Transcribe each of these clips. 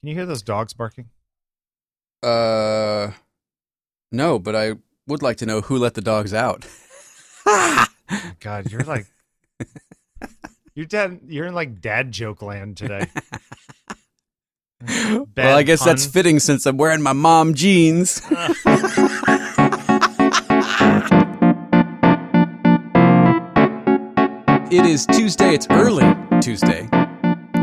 Can you hear those dogs barking? Uh, no, but I would like to know who let the dogs out. Oh, God, you're like you're dad. You're in like dad joke land today. well, I guess that's fitting since I'm wearing my mom jeans. it is Tuesday. It's early Tuesday,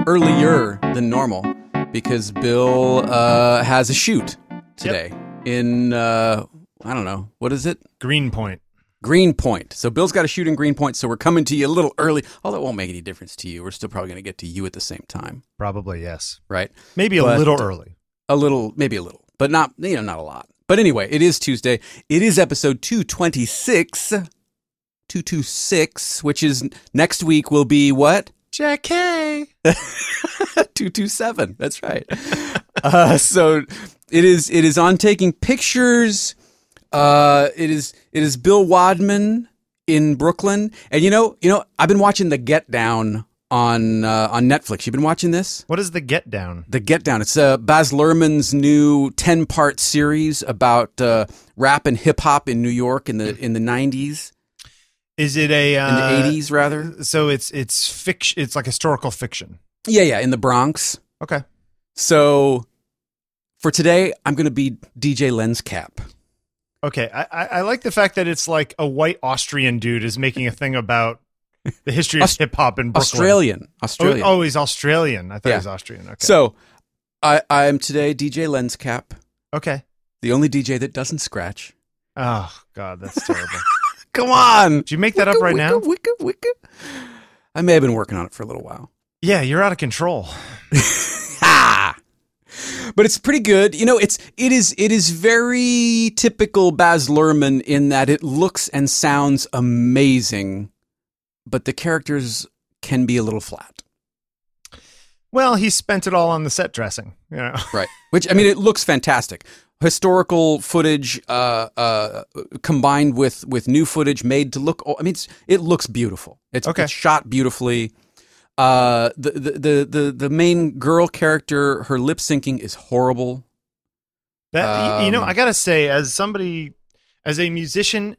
earlier than normal because Bill uh, has a shoot today in uh, I don't know what is it. Greenpoint. Greenpoint. So Bill's got a shoot in Greenpoint, so we're coming to you a little early. Although it won't make any difference to you. We're still probably going to get to you at the same time, Probably yes. right? Maybe a little early. A little, maybe a little, but not, you know, not a lot. But anyway, it is Tuesday. It is episode 226. 226, which is next week will be what? Jack K. 227. That's right. uh, so it is it is on taking pictures. Uh, it is it is Bill Wadman in Brooklyn. And you know, you know, I've been watching The Get Down on uh, on Netflix. You've been watching this? What is the get down? The Get Down. It's uh, Baz Luhrmann's new ten part series about uh, rap and hip hop in New York in the in the nineties, Is it a in uh, the eighties rather. So it's it's fiction. It's like historical fiction. Yeah, yeah, in the Bronx. Okay. So for today, I'm going to be DJ Lens Cap. Okay. I, I, like the fact that it's like a white Austrian dude is making a thing about the history of Aus- hip hop in Brooklyn. Australian, Australian. Oh, oh, he's Australian. I thought Yeah. he was Austrian. Okay. So I I am today DJ Lens Cap, okay. the only DJ that doesn't scratch. Oh God, that's terrible. Come on. Did you make that up right now? Wicka, wicka. I may have been working on it for a little while. Yeah, you're out of control. Ha! But it's pretty good. You know, it's it is it is very typical Baz Luhrmann in that it looks and sounds amazing, but the characters can be a little flat. Well, he spent it all on the set dressing. You know. Right. Which I mean, it looks fantastic. Historical footage uh, uh, combined with with new footage made to look. I mean, it's, it looks beautiful. It's, Okay. it's shot beautifully. Uh, the, the the the the main girl character, her lip syncing is horrible. That you know, Um, I gotta say, as somebody, as a musician,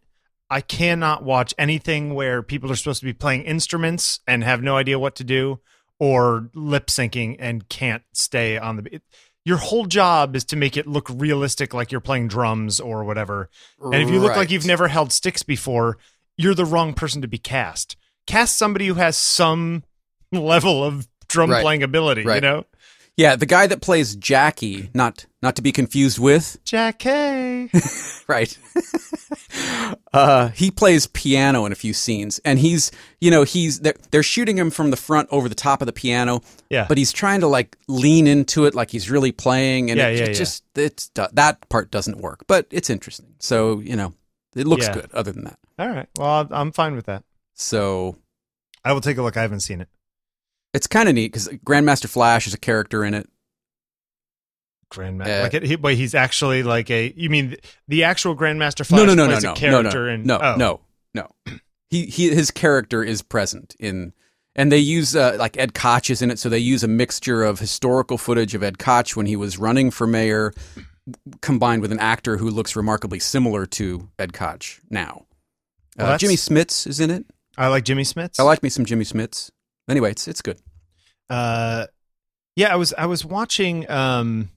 I cannot watch anything where people are supposed to be playing instruments and have no idea what to do, or lip syncing and can't stay on the. It, your whole job is to make it look realistic, like you're playing drums or whatever. And if you look like you've never held sticks before, you're the wrong person to be cast. Cast somebody who has some level of drum Right. playing ability. You know, Yeah, the guy that plays Jackie, not not to be confused with, Jack K. right? uh, he plays piano in a few scenes, and he's you know he's they're, they're shooting him from the front over the top of the piano, Yeah. but he's trying to like lean into it like he's really playing, and Yeah, it, yeah, it yeah. just it's that part doesn't work, but it's interesting. So you know, it looks Yeah. good. Other than that, All right. Well, I'm fine with that. so I will take a look. I haven't seen it. It's kind of neat because Grandmaster Flash is a character in it. Grandmaster. Uh, like it, he, but he's actually like a. You mean the, actual Grandmaster Flash no, no, no, no, no, no, no, in no, oh. no, no. He, he, his character is present in, and they use uh, like Ed Koch is in it, so they use a mixture of historical footage of Ed Koch when he was running for mayor, combined with an actor who looks remarkably similar to Ed Koch now. Well, Uh, Jimmy Smits is in it. I like Jimmy Smits. I like me some Jimmy Smits. Anyway, it's it's good. Uh, yeah, I was I was watching. Um,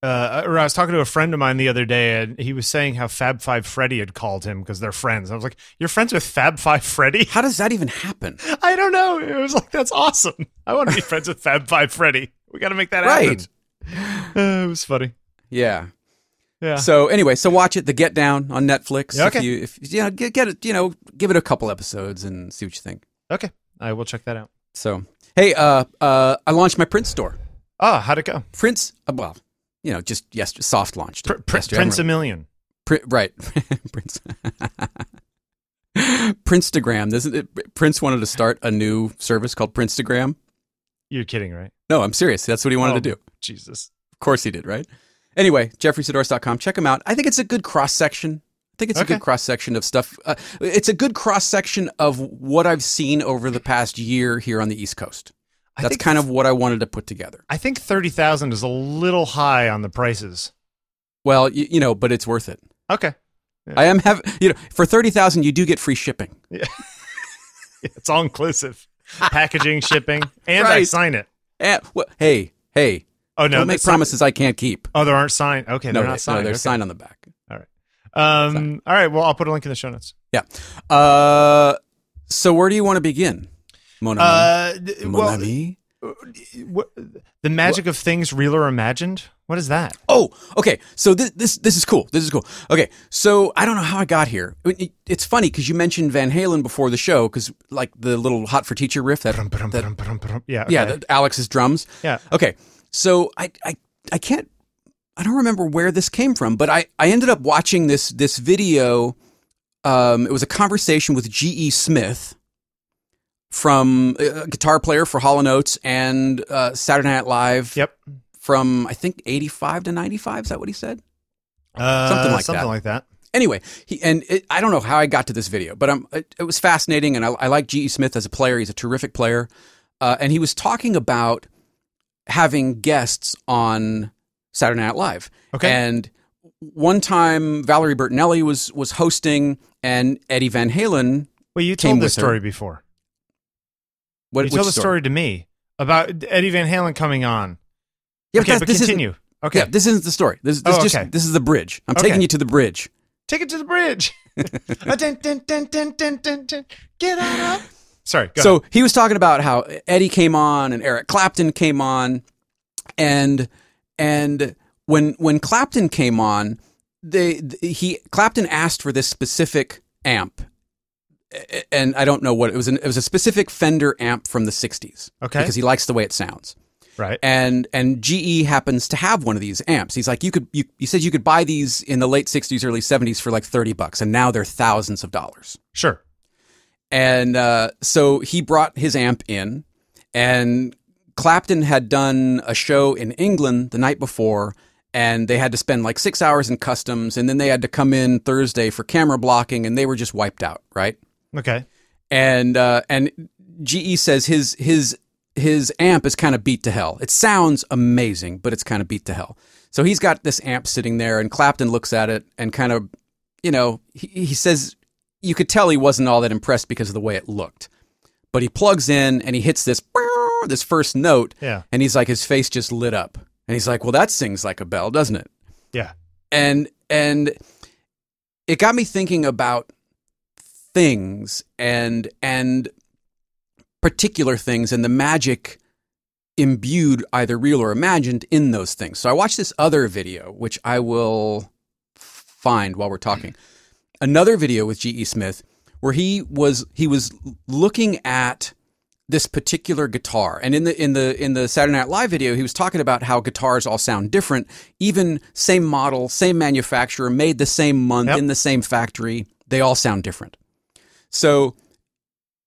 uh, or I was talking to a friend of mine the other day, and he was saying how Fab Five Freddy had called him because they're friends. I was like, "You're friends with Fab Five Freddy?" How does that even happen? I don't know. It was like that's awesome. I want to be friends with Fab Five Freddy. We got to make that happen. Right. Uh, it was funny. Yeah. Yeah. So anyway, so watch it, The Get Down on Netflix. Yeah, okay. If you, if you know, get, get it, you know, give it a couple episodes and see what you think. okay, I will check that out. So, hey, uh, uh, I launched my Prince store. Ah, how'd it go? Prince, uh, well, you know, just yes, soft launched. Pr- Pr- yesterday. Prince a Million. Pri- right, Prince. Princetagram. Isn't it? Prince wanted to start a new service called Princetagram. You're kidding, right? No, I'm serious. That's what he wanted Oh, to do. Jesus. Of course he did, right? Anyway, jefferysaddoris.com. Check him out. I think it's a good cross section. I think it's a good cross section of stuff. Uh, it's a good cross section of what I've seen over the past year here on the East Coast. That's kind of what I wanted to put together. I think thirty thousand is a little high on the prices. Well, you, you know, but it's worth it. Okay, I am have you know for thirty thousand you do get free shipping. Yeah, it's all inclusive, packaging, shipping, and I sign it. Eh, well, hey, hey, Oh no, don't make promises I can't keep. Oh, there aren't signed. Okay, no, they're not signed. no, they're okay. signed on the back. Um, all right. Well, I'll put a link in the show notes. Yeah. Uh, so where do you want to begin, Mon? Uh, Mon well, ami? what, the magic of things real or imagined. What is that? Oh, okay. So this this this is cool. This is cool. Okay, so I don't know how I got here. It- it- it's funny because you mentioned Van Halen before the show, because like the little "Hot for Teacher" riff that, Brum, brum, that brum. Yeah. Okay. yeah, that Alex's drums. yeah. Okay, so I I I can't I don't remember where this came from, but I I ended up watching this this video. Um, it was a conversation with G.E. Smith from uh, a guitar player for Hall and Oates and uh, Saturday Night Live. Yep. From I think eighty five to ninety five. Is that what he said? Uh, Something like something that. like that. anyway, he and it, I don't know how I got to this video, but it, it was fascinating, and I, I like G.E. Smith as a player. He's a terrific player, uh, and he was talking about having guests on Saturday Night Live. Okay. and one time Valerie Bertinelli was was hosting, and Eddie Van Halen. Well, you told this with her. story before. What you told the story to me about Eddie Van Halen coming on. Yeah, okay, but this continue. Okay. Yeah, this isn't the story. This, this Oh, just okay. this is the bridge. I'm Okay. taking you to the bridge. Take it to the bridge. Get on up. Sorry. Go so ahead. he was talking about how Eddie came on and Eric Clapton came on, and and when when Clapton came on, they he Clapton asked for this specific amp, and I don't know what it was. An, it was a specific Fender amp from the '60s. Okay. because he likes the way it sounds. Right. And and GE happens to have one of these amps. He's like, you could you, you said you could buy these in the late '60s, early '70s for like thirty bucks, and now they're thousands of dollars. Sure. And uh, so he brought his amp in, and Clapton had done a show in England the night before, and they had to spend like six hours in customs, and then they had to come in Thursday for camera blocking, and they were just wiped out, right? Okay. And uh, and GE says his his his amp is kind of beat to hell. It sounds amazing, but it's kind of beat to hell. So he's got this amp sitting there, and Clapton looks at it and kind of, you know, he, he says you could tell he wasn't all that impressed because of the way it looked. But he plugs in and he hits this this first note, Yeah. and he's like his face just lit up, and he's like, "Well, that sings like a bell, doesn't it?" Yeah. and and it got me thinking about things and and particular things and the magic imbued either real or imagined in those things so i watched this other video which i will find while we're talking another video with ge smith where he was he was looking at this particular guitar and in the in the in the Saturday Night Live video he was talking about how guitars all sound different even same model same manufacturer made the same month Yep. in the same factory they all sound different so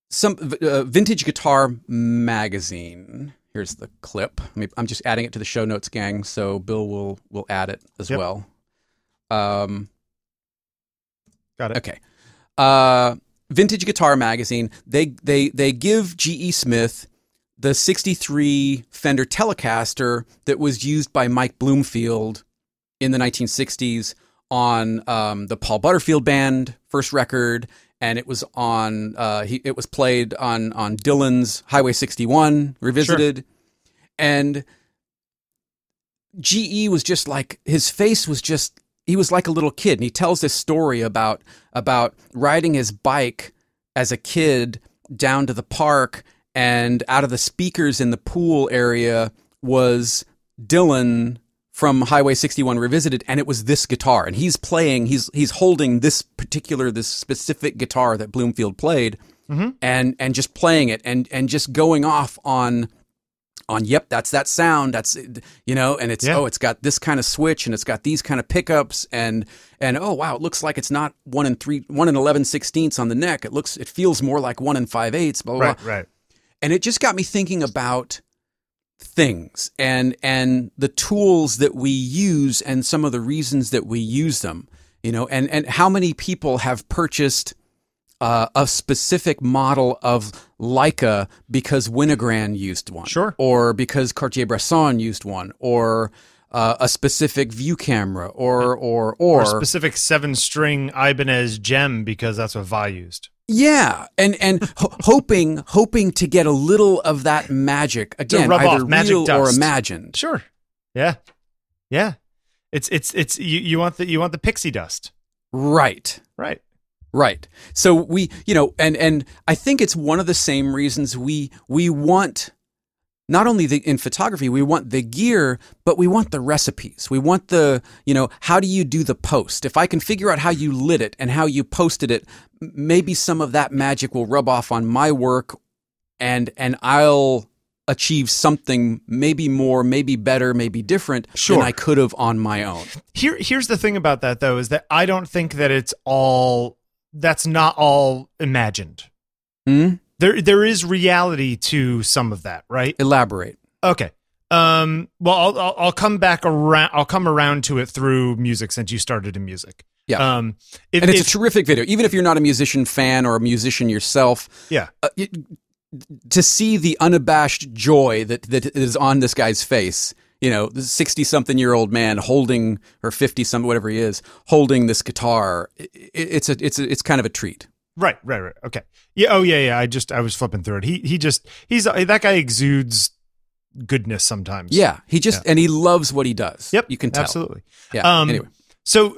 some uh, vintage guitar magazine here's the clip Let me- I'm just adding it to the show notes gang so Bill will will add it as Yep. well um Got it. Okay. Uh, Vintage Guitar Magazine. They they they give G.E. Smith the '63 Fender Telecaster that was used by Mike Bloomfield in the 1960s on um, the Paul Butterfield Band first record, and it was on uh, he, it was played on on Dylan's Highway 61 revisited, and GE was just like his face was just he was like a little kid and he tells this story about about riding his bike as a kid down to the park and out of the speakers in the pool area was Dylan from Highway 61 revisited and it was this guitar and he's playing he's he's holding this particular this specific guitar that Bloomfield played Mhm. and and just playing it and and just going off on on yep that's that sound that's you know and it's Yeah. oh it's got this kind of switch and it's got these kind of pickups and and oh wow it looks like it's not one in three one in 11 sixteenths on the neck it looks it feels more like one and five eighths blah blah, Right. blah Right. and it just got me thinking about things and and the tools that we use and some of the reasons that we use them you know and and how many people have purchased uh, a specific model of Leica because Winogrand used one, Sure. or because Cartier-Bresson used one, or uh, a specific view camera, or or or, or a specific seven string Ibanez JEM because that's what Vai used. yeah, and and ho- hoping hoping to get a little of that magic again, rub either off magic real or imagined. Sure. Yeah. Yeah. It's it's it's you, you want the you want the pixie dust. Right. Right. Right. So we, you know, and and I think it's one of the same reasons we we want not only the in photography we want the gear but we want the recipes we want the you know how do you do the post if i can figure out how you lit it and how you posted it maybe some of that magic will rub off on my work and and i'll achieve something maybe more maybe better maybe different Sure. than i could have on my own Here here's the thing about that though is that I don't think that it's all that's not all imagined. Hmm? There there is reality to some of that, right? elaborate Okay. Um well I'll I'll, I'll come back around I'll come around to it through music since you started in music. Yeah. Um if, and it's if- a terrific video even if you're not a musician fan or a musician yourself yeah. uh, it, to see the unabashed joy that that is on this guy's face you know the 60 something year old man holding or 50 something whatever he is holding this guitar i i- it's a it's a, it's kind of a treat Right, right, right. Okay. Yeah. Oh, yeah, yeah. I just I was flipping through it. He he just he's that guy exudes goodness sometimes. yeah he just and he loves what he does Yep. you can tell absolutely. yeah Um, anyway So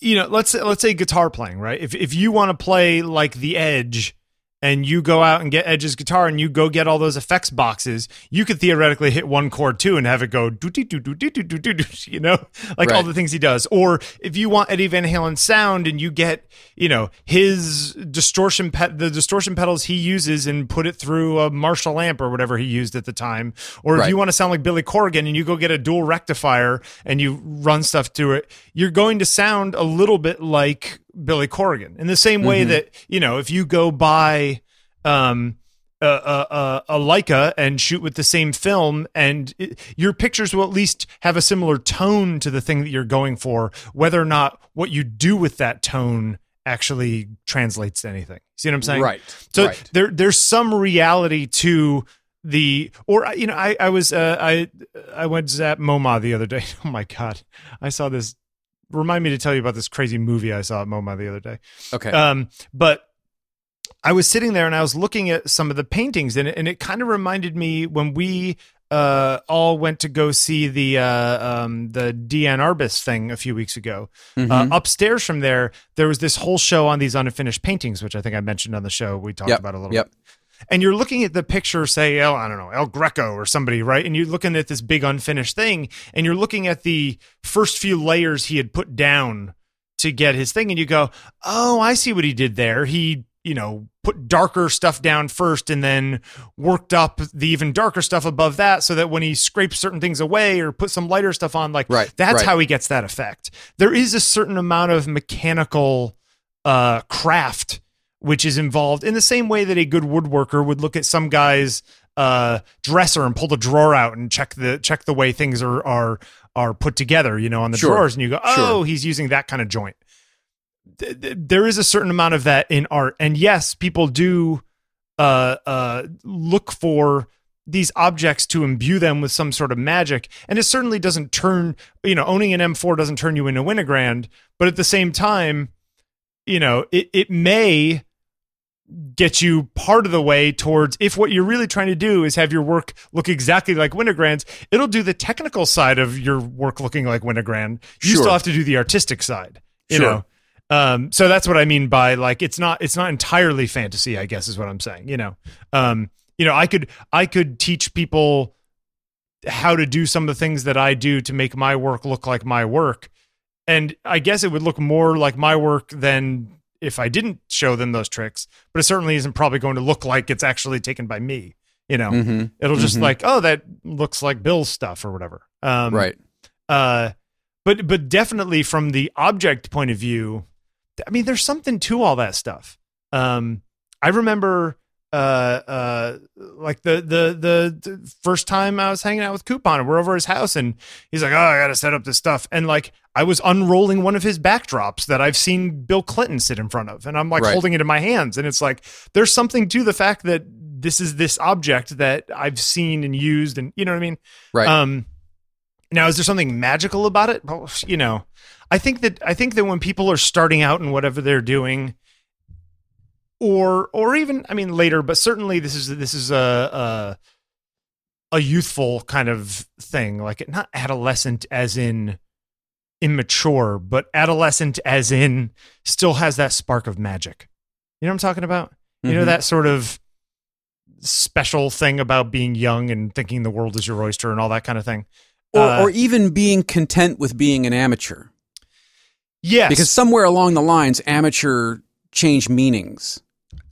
you know, let's let's say guitar playing, right? If if you want to play like the Edge and you go out and get Edge's guitar and you go get all those effects boxes, you could theoretically hit one chord too and have it go do do do do do do do do you know, like all Right. the things he does. Or if you want Eddie Van Halen sound and you get, you know, his distortion pet the distortion pedals he uses and put it through a Marshall amp or whatever he used at the time. Or if Right. you want to sound like Billy Corgan and you go get a dual rectifier and you run stuff through it, you're going to sound a little bit like Billy Corrigan. In the same way that, you know, if you go buy um a, a, a, Leica and shoot with the same film, and it, your pictures will at least have a similar tone to the thing that you're going for, whether or not what you do with that tone actually translates to anything. See what I'm saying? right So right. there there's some reality to the or you know I I was uh, I I went at MoMA the other day. Oh my god, I saw this. Remind me to tell you about this crazy movie I saw at MoMA the other day. okay Um, but I was sitting there and I was looking at some of the paintings and it, and it kind of reminded me when we uh, all went to go see the uh, um, the Diane Arbus thing a few weeks ago. Uh, Mhm. upstairs from there, there was this whole show on these unfinished paintings, which I think I mentioned on the show. We talked Yep, about a little yep. bit. And you're looking at the picture, say, El, I don't know, El Greco or somebody, right? And you're looking at this big unfinished thing, and you're looking at the first few layers he had put down to get his thing, and you go, Oh, I see what he did there. He, you know, put darker stuff down first and then worked up the even darker stuff above that so that when he scrapes certain things away or put some lighter stuff on, like Right, that's right. how he gets that effect. There is a certain amount of mechanical uh craft which is involved in the same way that a good woodworker would look at some guy's uh dresser and pull the drawer out and check the check the way things are are are put together you know on the Sure, drawers and you go oh sure. he's using that kind of joint Th- th- there is a certain amount of that in art and yes people do uh uh look for these objects to imbue them with some sort of magic and it certainly doesn't turn you know owning an m4 doesn't turn you into winogrand but at the same time you know it, it may get you part of the way towards if what you're really trying to do is have your work look exactly like winogrand's it'll do the technical side of your work looking like winogrand you Sure. still have to do the artistic side you Sure. know um so that's what i mean by like it's not it's not entirely fantasy i guess is what i'm saying you know um you know i could i could teach people how to do some of the things that i do to make my work look like my work and i guess it would look more like my work than if i didn't show them those tricks but it certainly isn't probably going to look like it's actually taken by me you know? Hmm it'll just Mhm. like oh that looks like bill's stuff or whatever. Um right. uh but but definitely from the object point of view i mean there's something to all that stuff. Um i remember uh, uh, like the, the the the first time I was hanging out with Coupon, we're over his house, and he's like, "Oh, I got to set up this stuff," and like I was unrolling one of his backdrops that I've seen Bill Clinton sit in front of, and I'm like Right. holding it in my hands, and it's like there's something to the fact that this is this object that I've seen and used, and you know what I mean. Right. Um, now, is there something magical about it? Well, you know, I think that I think that when people are starting out in whatever they're doing, or or even I mean later, but certainly this is this is a a, a youthful kind of thing, like not adolescent as in immature, but adolescent as in still has that spark of magic. You know what I'm talking about? You know Mhm. that sort of special thing about being young and thinking the world is your oyster and all that kind of thing. or, Uh, or even being content with being an amateur. Yes, Because somewhere along the lines, amateur changed meanings.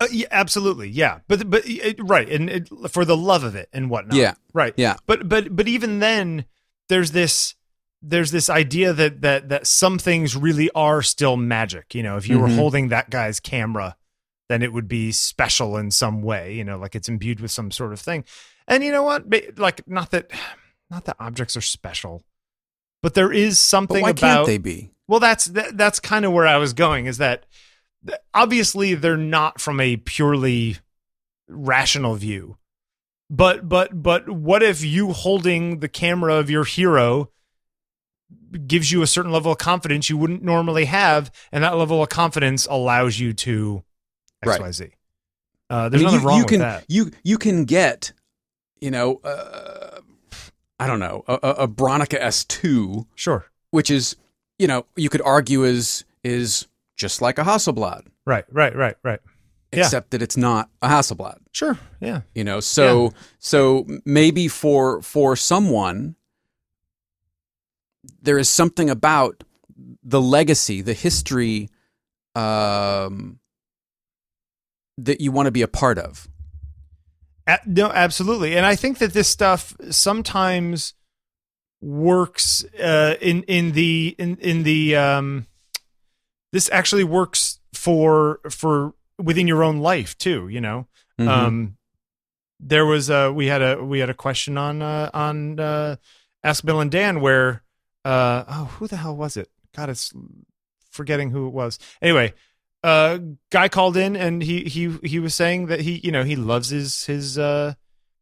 Uh, yeah, absolutely, yeah. But but it, right, and it, for the love of it and whatnot. Yeah. right. Yeah. But but but even then, there's this there's this idea that that that some things really are still magic. You know, if you were Mhm. holding that guy's camera, then it would be special in some way. You know, like it's imbued with some sort of thing. And you know what? Like not that not that objects are special, but there is But something why about can't they be? Well, that's that, that's kind of where I was going. Is that th- obviously they're not from a purely rational view, but but but what if you holding the camera of your hero gives you a certain level of confidence you wouldn't normally have, and that level of confidence allows you to X. Y Z. Uh, I there's mean, nothing you, wrong you with can that. you you can get, you know, uh, I don't know, a, a a Bronica S2, Sure. which is, you know, you could argue is is just like a Hasselblad, Right. Right. Right. Right. Yeah. except that it's not a Hasselblad. Sure. Yeah. You know, so so maybe for for someone, there is something about the legacy, the history, um, that you want to be a part of. No, absolutely, and I think that this stuff sometimes works uh, in in the in in the um, this actually works for for within your own life too. You know, Mhm. um, there was a we had a we had a question on uh, on uh, Ask Bill and Dan where uh, oh who the hell was it? God, it's forgetting who it was. Anyway, uh, guy called in and he he he was saying that he you know he loves his his uh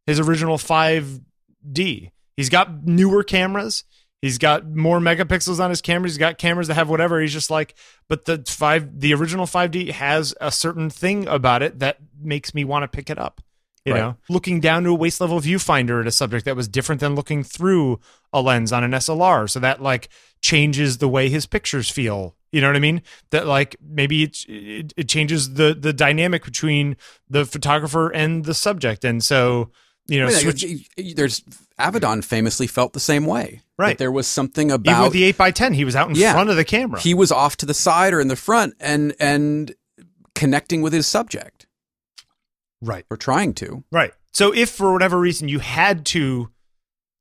his original 5D. He's got newer cameras. He's got more megapixels on his cameras. He's got cameras that have whatever. He's just like, but the five, the original 5D has a certain thing about it that makes me want to pick it up. You Right. know, looking down to a waist level viewfinder at a subject that was different than looking through a lens on an SLR. So that like changes the way his pictures feel. You know what I mean? That like maybe it it, it changes the the dynamic between the photographer and the subject, and so you know, I mean, switch, there's Avedon famously felt the same way. That Right. there was something even about with the eight x ten, he was out in Yeah. front of the camera. he was off to the side or in the front and and connecting with his subject right. or trying to. Right. So if for whatever reason you had to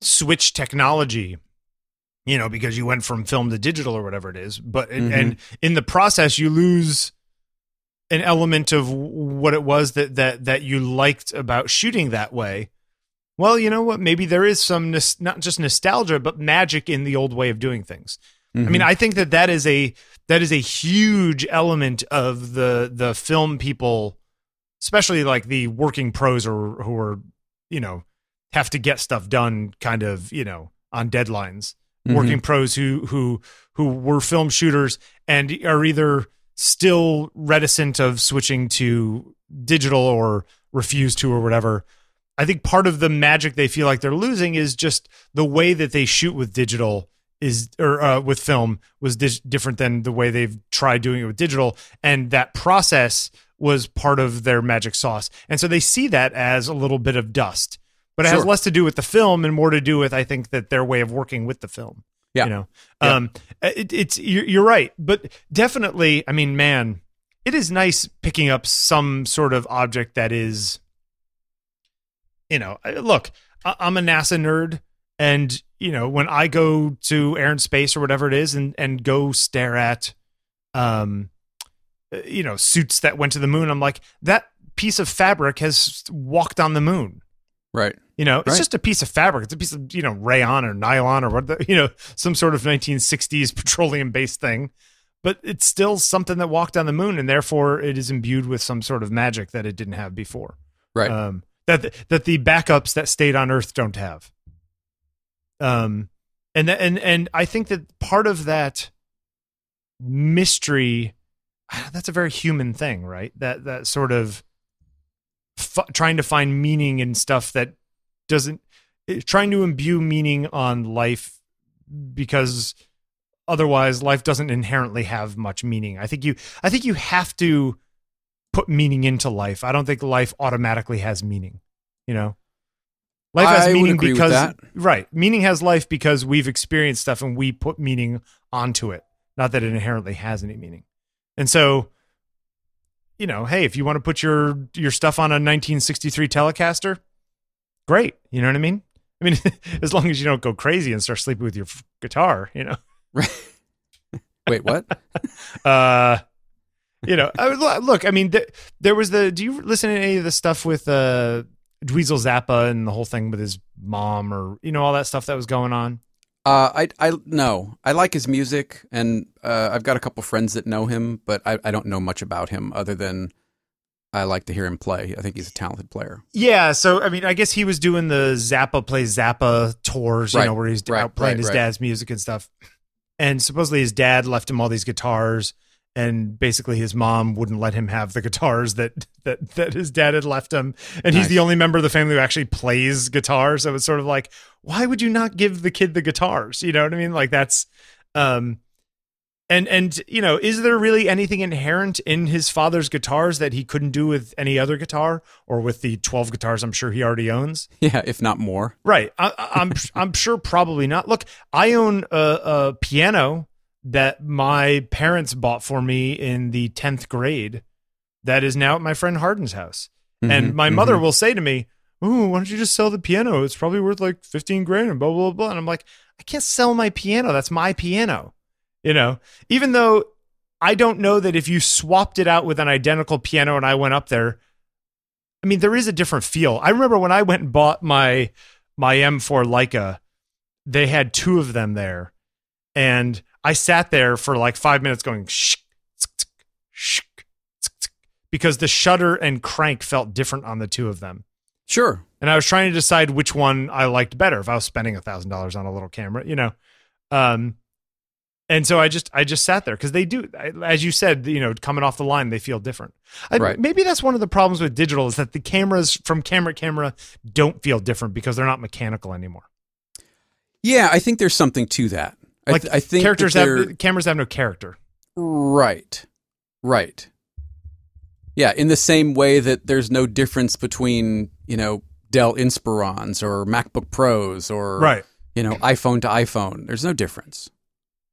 switch technology, you know, because you went from film to digital or whatever it is, but Mhm. and in the process you lose an element of what it was that that that you liked about shooting that way. Well, you know what? Maybe there is some nos- not just nostalgia, but magic in the old way of doing things. I mean, I think that that is a that is a huge element of the the film people, especially like the working pros or who are you know have to get stuff done, kind of you know on deadlines. Mhm. Working pros who who who were film shooters and are either still reticent of switching to digital or refuse to or whatever. I think part of the magic they feel like they're losing is just the way that they shoot with digital is or uh, with film was dis- different than the way they've tried doing it with digital. And that process was part of their magic sauce. And so they see that as a little bit of dust but it has less to do with the film and more to do with i think that their way of working with the film Yeah. you know? Yeah. um it, it's you're, you're right. But definitely i mean man it is nice picking up some sort of object that is you know look I- i'm a nasa nerd and you know when i go to air and space or whatever it is and and go stare at um uh, you know suits that went to the moon i'm like that piece of fabric has walked on the moon. Right. You know, it's Right. just a piece of fabric. It's a piece of, you know, rayon or nylon or what, the, you know, some sort of 1960s petroleum based thing. But it's still something that walked on the moon and therefore it is imbued with some sort of magic that it didn't have before. Right. Um, that, that the backups that stayed on Earth don't have. Um, and, and, and I think that part of that mystery, that's a very human thing, right? That, that sort of, f- trying to find meaning in stuff that doesn't eh, trying to imbue meaning on life because otherwise life doesn't inherently have much meaning i think you i think you have to put meaning into life i don't think life automatically has meaning you know life has I meaning because right meaning has life because we've experienced stuff and we put meaning onto it not that it inherently has any meaning and so you know, hey, if you want to put your your stuff on a 1963 Telecaster, great. You know what I mean? I mean, as long as you don't go crazy and start sleeping with your f- guitar, you know. Wait, what? Uh, you know, I, would- look. I mean, th- there was the. Do you listen to any of the stuff with uh, Dweezil Zappa and the whole thing with his mom, or you know, all that stuff that was going on? Uh, I I no, I like his music, and uh, I've got a couple friends that know him, but I, I don't know much about him other than I like to hear him play. I think he's a talented player. Yeah, so I mean, I guess he was doing the Zappa plays Zappa tours, you Right, know, where he's right, out playing right, his dad's music and stuff. And supposedly his dad left him all these guitars, and basically his mom wouldn't let him have the guitars that that that his dad had left him. And he's the only member of the family who actually plays guitar. So it's sort of like, why would you not give the kid the guitars? You know what I mean? Like that's um and and you know, is there really anything inherent in his father's guitars that he couldn't do with any other guitar or with the 12 guitars I'm sure he already owns? Yeah, if not more. Right. I, I- I'm I'm sure probably not. Look, I own a, a piano that my parents bought for me in the 10th grade that is now at my friend Harden's house. and Mhm, my mother mhm. will say to me, "Ooh, why don't you just sell the piano? It's probably worth like 15 grand and blah blah blah." And I'm like, "I can't sell my piano. That's my piano." You know, even though I don't know that if you swapped it out with an identical piano and I went up there, I mean, there is a different feel. I remember when I went and bought my my M4 Leica, they had two of them there, and I sat there for like five minutes going shh, tsk, shh, tsk, because the shutter and crank felt different on the two of them. Sure. And I was trying to decide which one I liked better if I was spending a thousand dollars on a little camera, you know. Um, and so I just I just sat there because they do, as you said, you know, coming off the line, they feel different. I, Right. Maybe that's one of the problems with digital is that the cameras from camera to camera don't feel different because they're not mechanical anymore. Yeah, I think there's something to that. I, Like th- I think characters have cameras have no character. Right. Right. Yeah, in the same way that there's no difference between, you know, Dell Inspirons or MacBook Pros or Right. you know, iPhone to iPhone. There's no difference.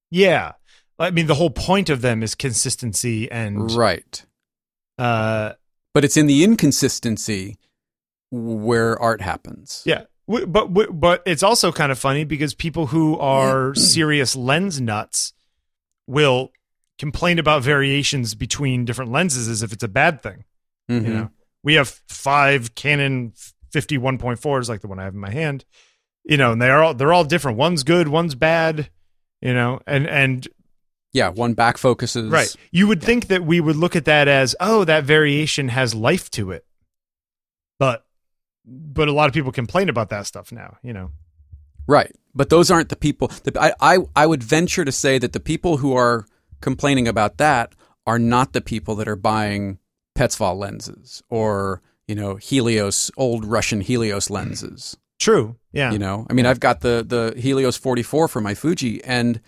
Yeah. I mean, the whole point of them is consistency and Right. uh, But it's in the inconsistency where art happens. Yeah, but but it's also kind of funny because people who are serious lens nuts will complain about variations between different lenses as if it's a bad thing. Mhm. You know, we have five Canon 51.4s like the one I have in my hand. You know, and they are all they're all different. One's good, one's bad. You know, and and Yeah, one back focuses. right, you would think that we would look at that as oh, that variation has life to it, but but a lot of people complain about that stuff now. You know. Right. But those aren't the people. The, I, I, I would venture to say that the people who are complaining about that are not the people that are buying Petzval lenses or, you know, Helios, old Russian Helios lenses. True. Yeah. You know, I mean, I've got the, the Helios 44 for my Fuji and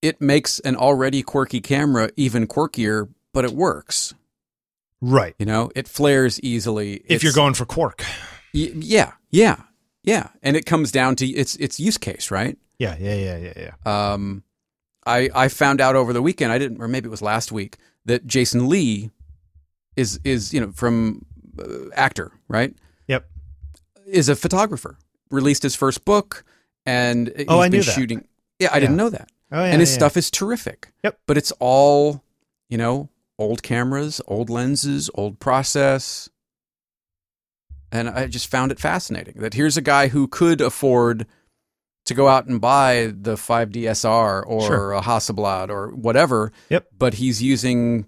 it makes an already quirky camera even quirkier, but it works. Right. You know, it flares easily. If It's- you're going for quark. Y- yeah, yeah, yeah. And it comes down to its, its use case, right? Yeah. Yeah. Yeah. Yeah. Yeah. um, I I found out over the weekend. I didn't, or maybe it was last week, that Jason Lee is is you know from uh, actor, right? Yep. Is a photographer. Released his first book, and he's Oh, I been knew that. shooting. Yeah, I didn't know that. Oh yeah. and his yeah. stuff is terrific. Yep. But it's all you know old cameras, old lenses, old process. And I just found it fascinating that here's a guy who could afford to go out and buy the 5DSR or Sure. a Hasselblad or whatever. Yep. But he's using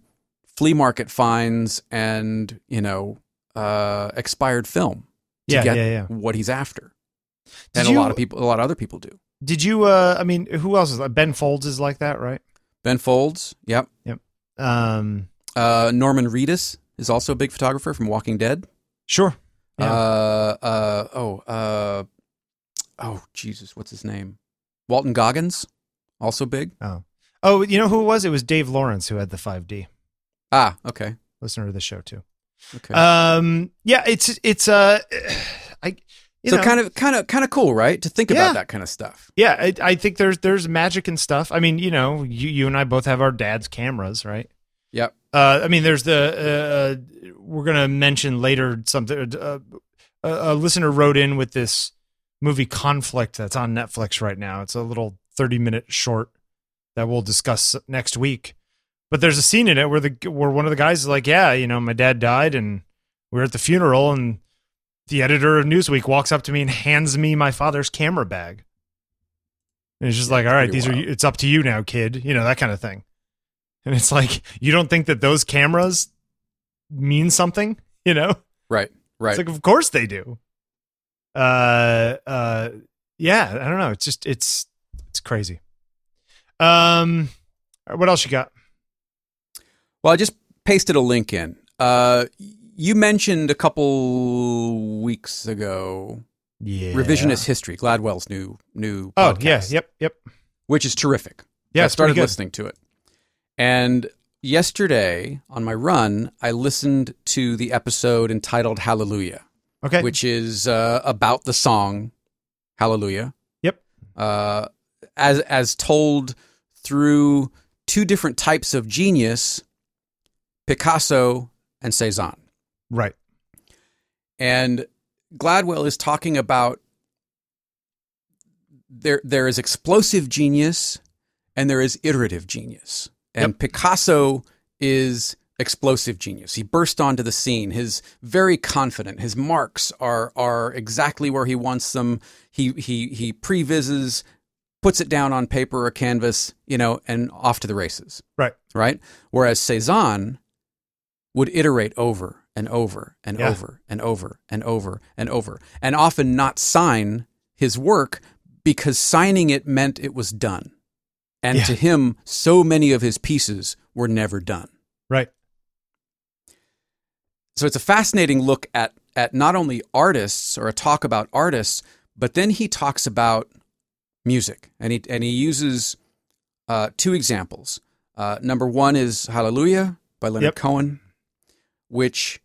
flea market finds and, you know, uh, expired film to Yeah, get yeah, yeah. what he's after. Did and you- a lot of people, a lot of other people do. Did you? uh I mean, who else is like Ben Folds is like that, right? Ben Folds, yep. yep. Um, Uh, Norman Reedus is also a big photographer from Walking Dead. sure. Yeah. Uh, uh, oh, uh, oh, Jesus, what's his name? Walton Goggins, also big. oh, oh, you know who it was? It was Dave Lawrence who had the 5D. Ah, okay, Listener to the show too. okay. Um, yeah, it's it's uh, I. You so know, kind of, kind of, kind of cool, right? To think Yeah. about that kind of stuff. yeah, I, I think there's there's magic and stuff. I mean, you know, you you and I both have our dad's cameras, right? Yep. Uh, I mean, there's the uh, we're gonna mention later something. Uh, a, a listener wrote in with this movie Conflict that's on Netflix right now. It's a little 30 minute short that we'll discuss next week. But there's a scene in it where the where one of the guys is like, "Yeah, you know, my dad died, and we are at the funeral, and the editor of Newsweek walks up to me and hands me my father's camera bag." And it's just like, "All right, these are it's up to you now, kid." You know that kind of thing. And it's like, you don't think that those cameras mean something, you know? Right, right. It's like, of course they do. Uh, uh, yeah. I don't know. It's just it's it's crazy. Um, what else you got? well, I just pasted a link in. Uh, you mentioned a couple weeks ago Yeah, revisionist history, Gladwell's new new. Oh podcast, yeah, yep, yep. which is terrific. Yeah, I started listening to it. And yesterday on my run, I listened to the episode entitled Hallelujah, Okay, which is uh, about the song Hallelujah. Yep. Uh, as as told through two different types of genius, Picasso and Cezanne. Right. And Gladwell is talking about there there is explosive genius and there is iterative genius. And Picasso is explosive genius. He burst onto the scene. His very confident. His marks are are exactly where he wants them. He he he previses, puts it down on paper or canvas, you know, and off to the races Right. right? Whereas Cezanne would iterate over and over and Yeah. over and over and over and over, and often not sign his work because signing it meant it was done. And Yeah. to him, so many of his pieces were never done. Right. So it's a fascinating look at at not only artists or a talk about artists, but then he talks about music, and he and he uses uh, two examples. Uh, number one is Hallelujah by Leonard Yep. Cohen, which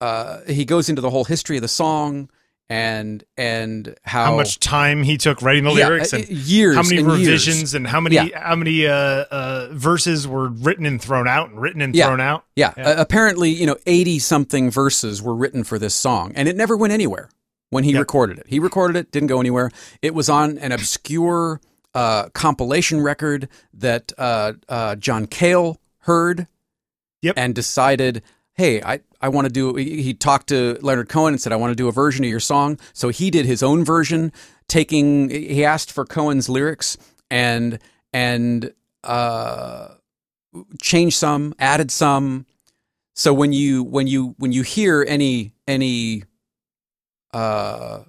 uh, he goes into the whole history of the song and and how, How much time he took writing the Yeah, lyrics uh, and years, how many and years. revisions and how many Yeah. how many uh, uh verses were written and thrown out and written and Yeah. thrown out. Yeah. Uh, apparently, you know, 80 something verses were written for this song, and it never went anywhere when he Yep. recorded it. He recorded it, didn't go anywhere. It was on an obscure uh, compilation record that uh, uh, John Cale heard Yep. and decided, hey, I, I want to do. He talked to Leonard Cohen and said, I want to do a version of your song. So he did his own version, taking. He asked for Cohen's lyrics and and uh, changed some, added some. So when you when you when you hear any any uh,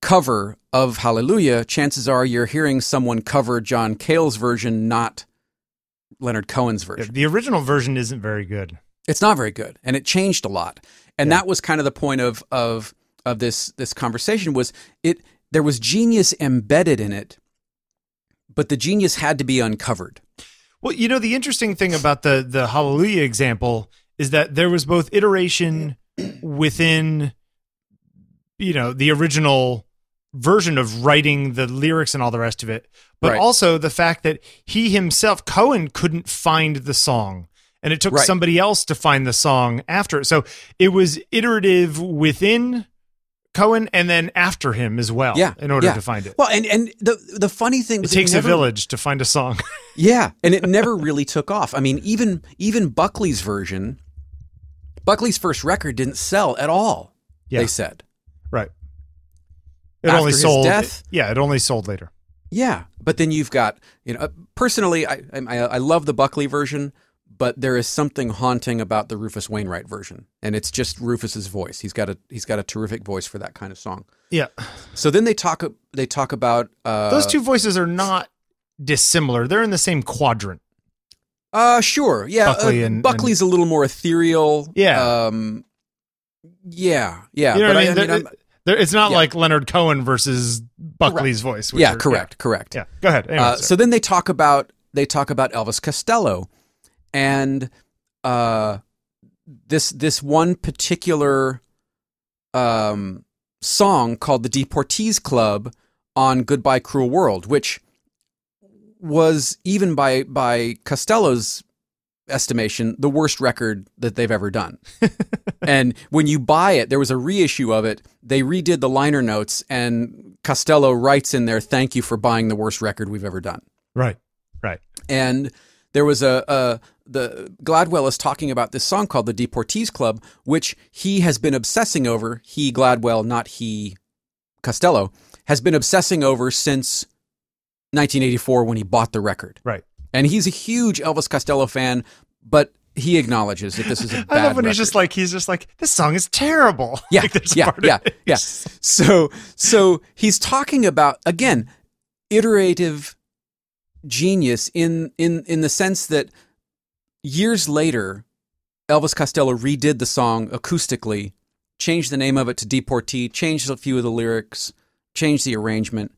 cover of Hallelujah, chances are you're hearing someone cover John Cale's version, not Leonard Cohen's version. The original version isn't very good. It's not very good, and it changed a lot. And Yeah. that was kind of the point of of of this this conversation was it there was genius embedded in it, but the genius had to be uncovered. Well, you know, the interesting thing about the the Hallelujah example is that there was both iteration within you know, the original version of writing the lyrics and all the rest of it, but Right. also the fact that he himself Cohen couldn't find the song and it took Right. somebody else to find the song after it. So it was iterative within Cohen and then after him as well. Yeah, in order yeah. to find it. Well, and and the the funny thing It takes never, a village to find a song. Yeah, and it never really took off. I mean, even even Buckley's version, Buckley's first record didn't sell at all. Yeah. They said. right. It After only his sold. death? yeah, it only sold later. Yeah, but then you've got you know uh, personally, I, I I love the Buckley version, but there is something haunting about the Rufus Wainwright version, and it's just Rufus's voice. He's got a he's got a terrific voice for that kind of song. Yeah, So then they talk they talk about uh, those two voices are not dissimilar. They're in the same quadrant. Uh, sure. Yeah. Buckley uh, and- Buckley's a little more ethereal. Yeah. Um, yeah. Yeah. You know but what I mean? They're- I'm- they're- it's not Yeah. like Leonard Cohen versus Buckley's voice. which yeah. are- Correct. Correct. Yeah. Go ahead. Anyway, Uh, so then they talk about they talk about Elvis Costello, and uh, this this one particular um, song called the Deportees Club on Goodbye Cruel World, which was even by by Costello's estimation the worst record that they've ever done. and when you buy it, there was a reissue of it. They redid the liner notes, and Costello writes in there, "Thank you for buying the worst record we've ever done." right. Right. And there was a, a the Gladwell is talking about this song called the Deportees Club, which he has been obsessing over. He Gladwell, not he Costello, has been obsessing over since 1984 when he bought the record. Right. And he's a huge Elvis Costello fan, but he acknowledges that this is a bad I love when he's just like he's just like this song is terrible. Yeah, Like, yeah, part yeah, yeah. So, so he's talking about again, iterative genius in in in the sense that years later, Elvis Costello redid the song acoustically, changed the name of it to Deportee, changed a few of the lyrics, changed the arrangement,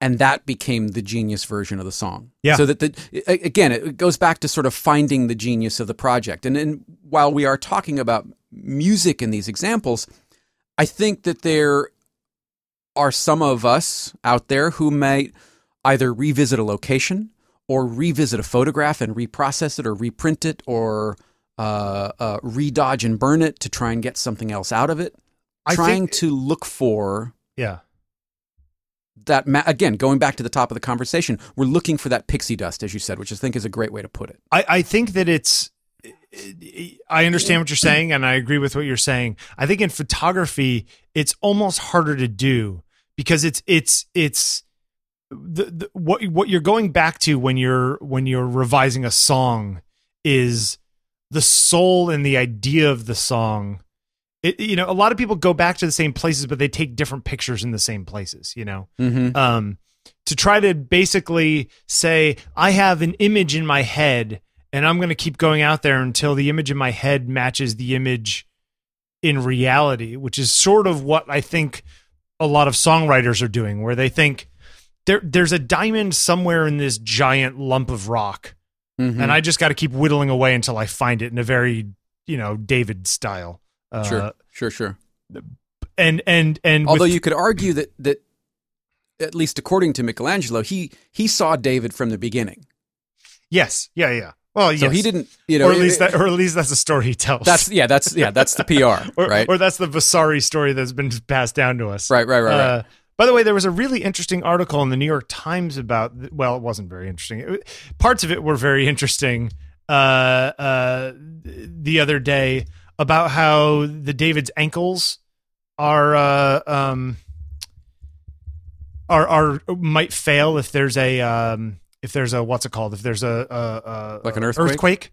and that became the genius version of the song. Yeah. So that the again, it goes back to sort of finding the genius of the project. And then while we are talking about music in these examples, I think that there are some of us out there who might either revisit a location or revisit a photograph and reprocess it or reprint it or uh, uh, redodge and burn it to try and get something else out of it. I trying think- to look for Yeah. that ma- again going back to the top of the conversation we're looking for that pixie dust as you said which i think is a great way to put it I, I think that it's I understand what you're saying and I agree with what you're saying. I think in photography it's almost harder to do because it's it's it's the, the what what you're going back to when you're when you're revising a song is the soul and the idea of the song. It, you know, a lot of people go back to the same places, but they take different pictures in the same places. You know, mm-hmm. um, to try to basically say, I have an image in my head and I'm going to keep going out there until the image in my head matches the image in reality, which is sort of what I think a lot of songwriters are doing, where they think there, there's a diamond somewhere in this giant lump of rock. Mm-hmm. And I just got to keep whittling away until I find it in a very, you know, David style. Uh, sure sure sure And, and, and, although with- you could argue that that at least according to michelangelo he he saw david from the beginning yes, yeah, yeah. Well, so yes. he didn't you know or at least that, or at least that's the story he tells. that's yeah that's yeah that's the pr or, right or that's the Vasari story that's been passed down to us. right right right, right. By the way, there was a really interesting article in the New York Times about. Well, it wasn't very interesting. It- parts of it were very interesting. Uh, uh, the other day about how the David's ankles are uh, um, are are might fail if there's a um, if there's a what's it called if there's a, a, a Like an earthquake? that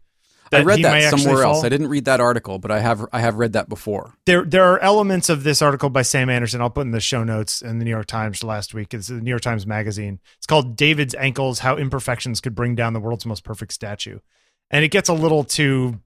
I read that somewhere else. I didn't read that article, but I have I have read that before. there there are elements of this article by Sam Anderson. I'll put in the show notes in the New York Times last week. It's the New York Times Magazine. It's called David's Ankles: How Imperfections Could Bring Down the World's Most Perfect Statue, and it gets a little too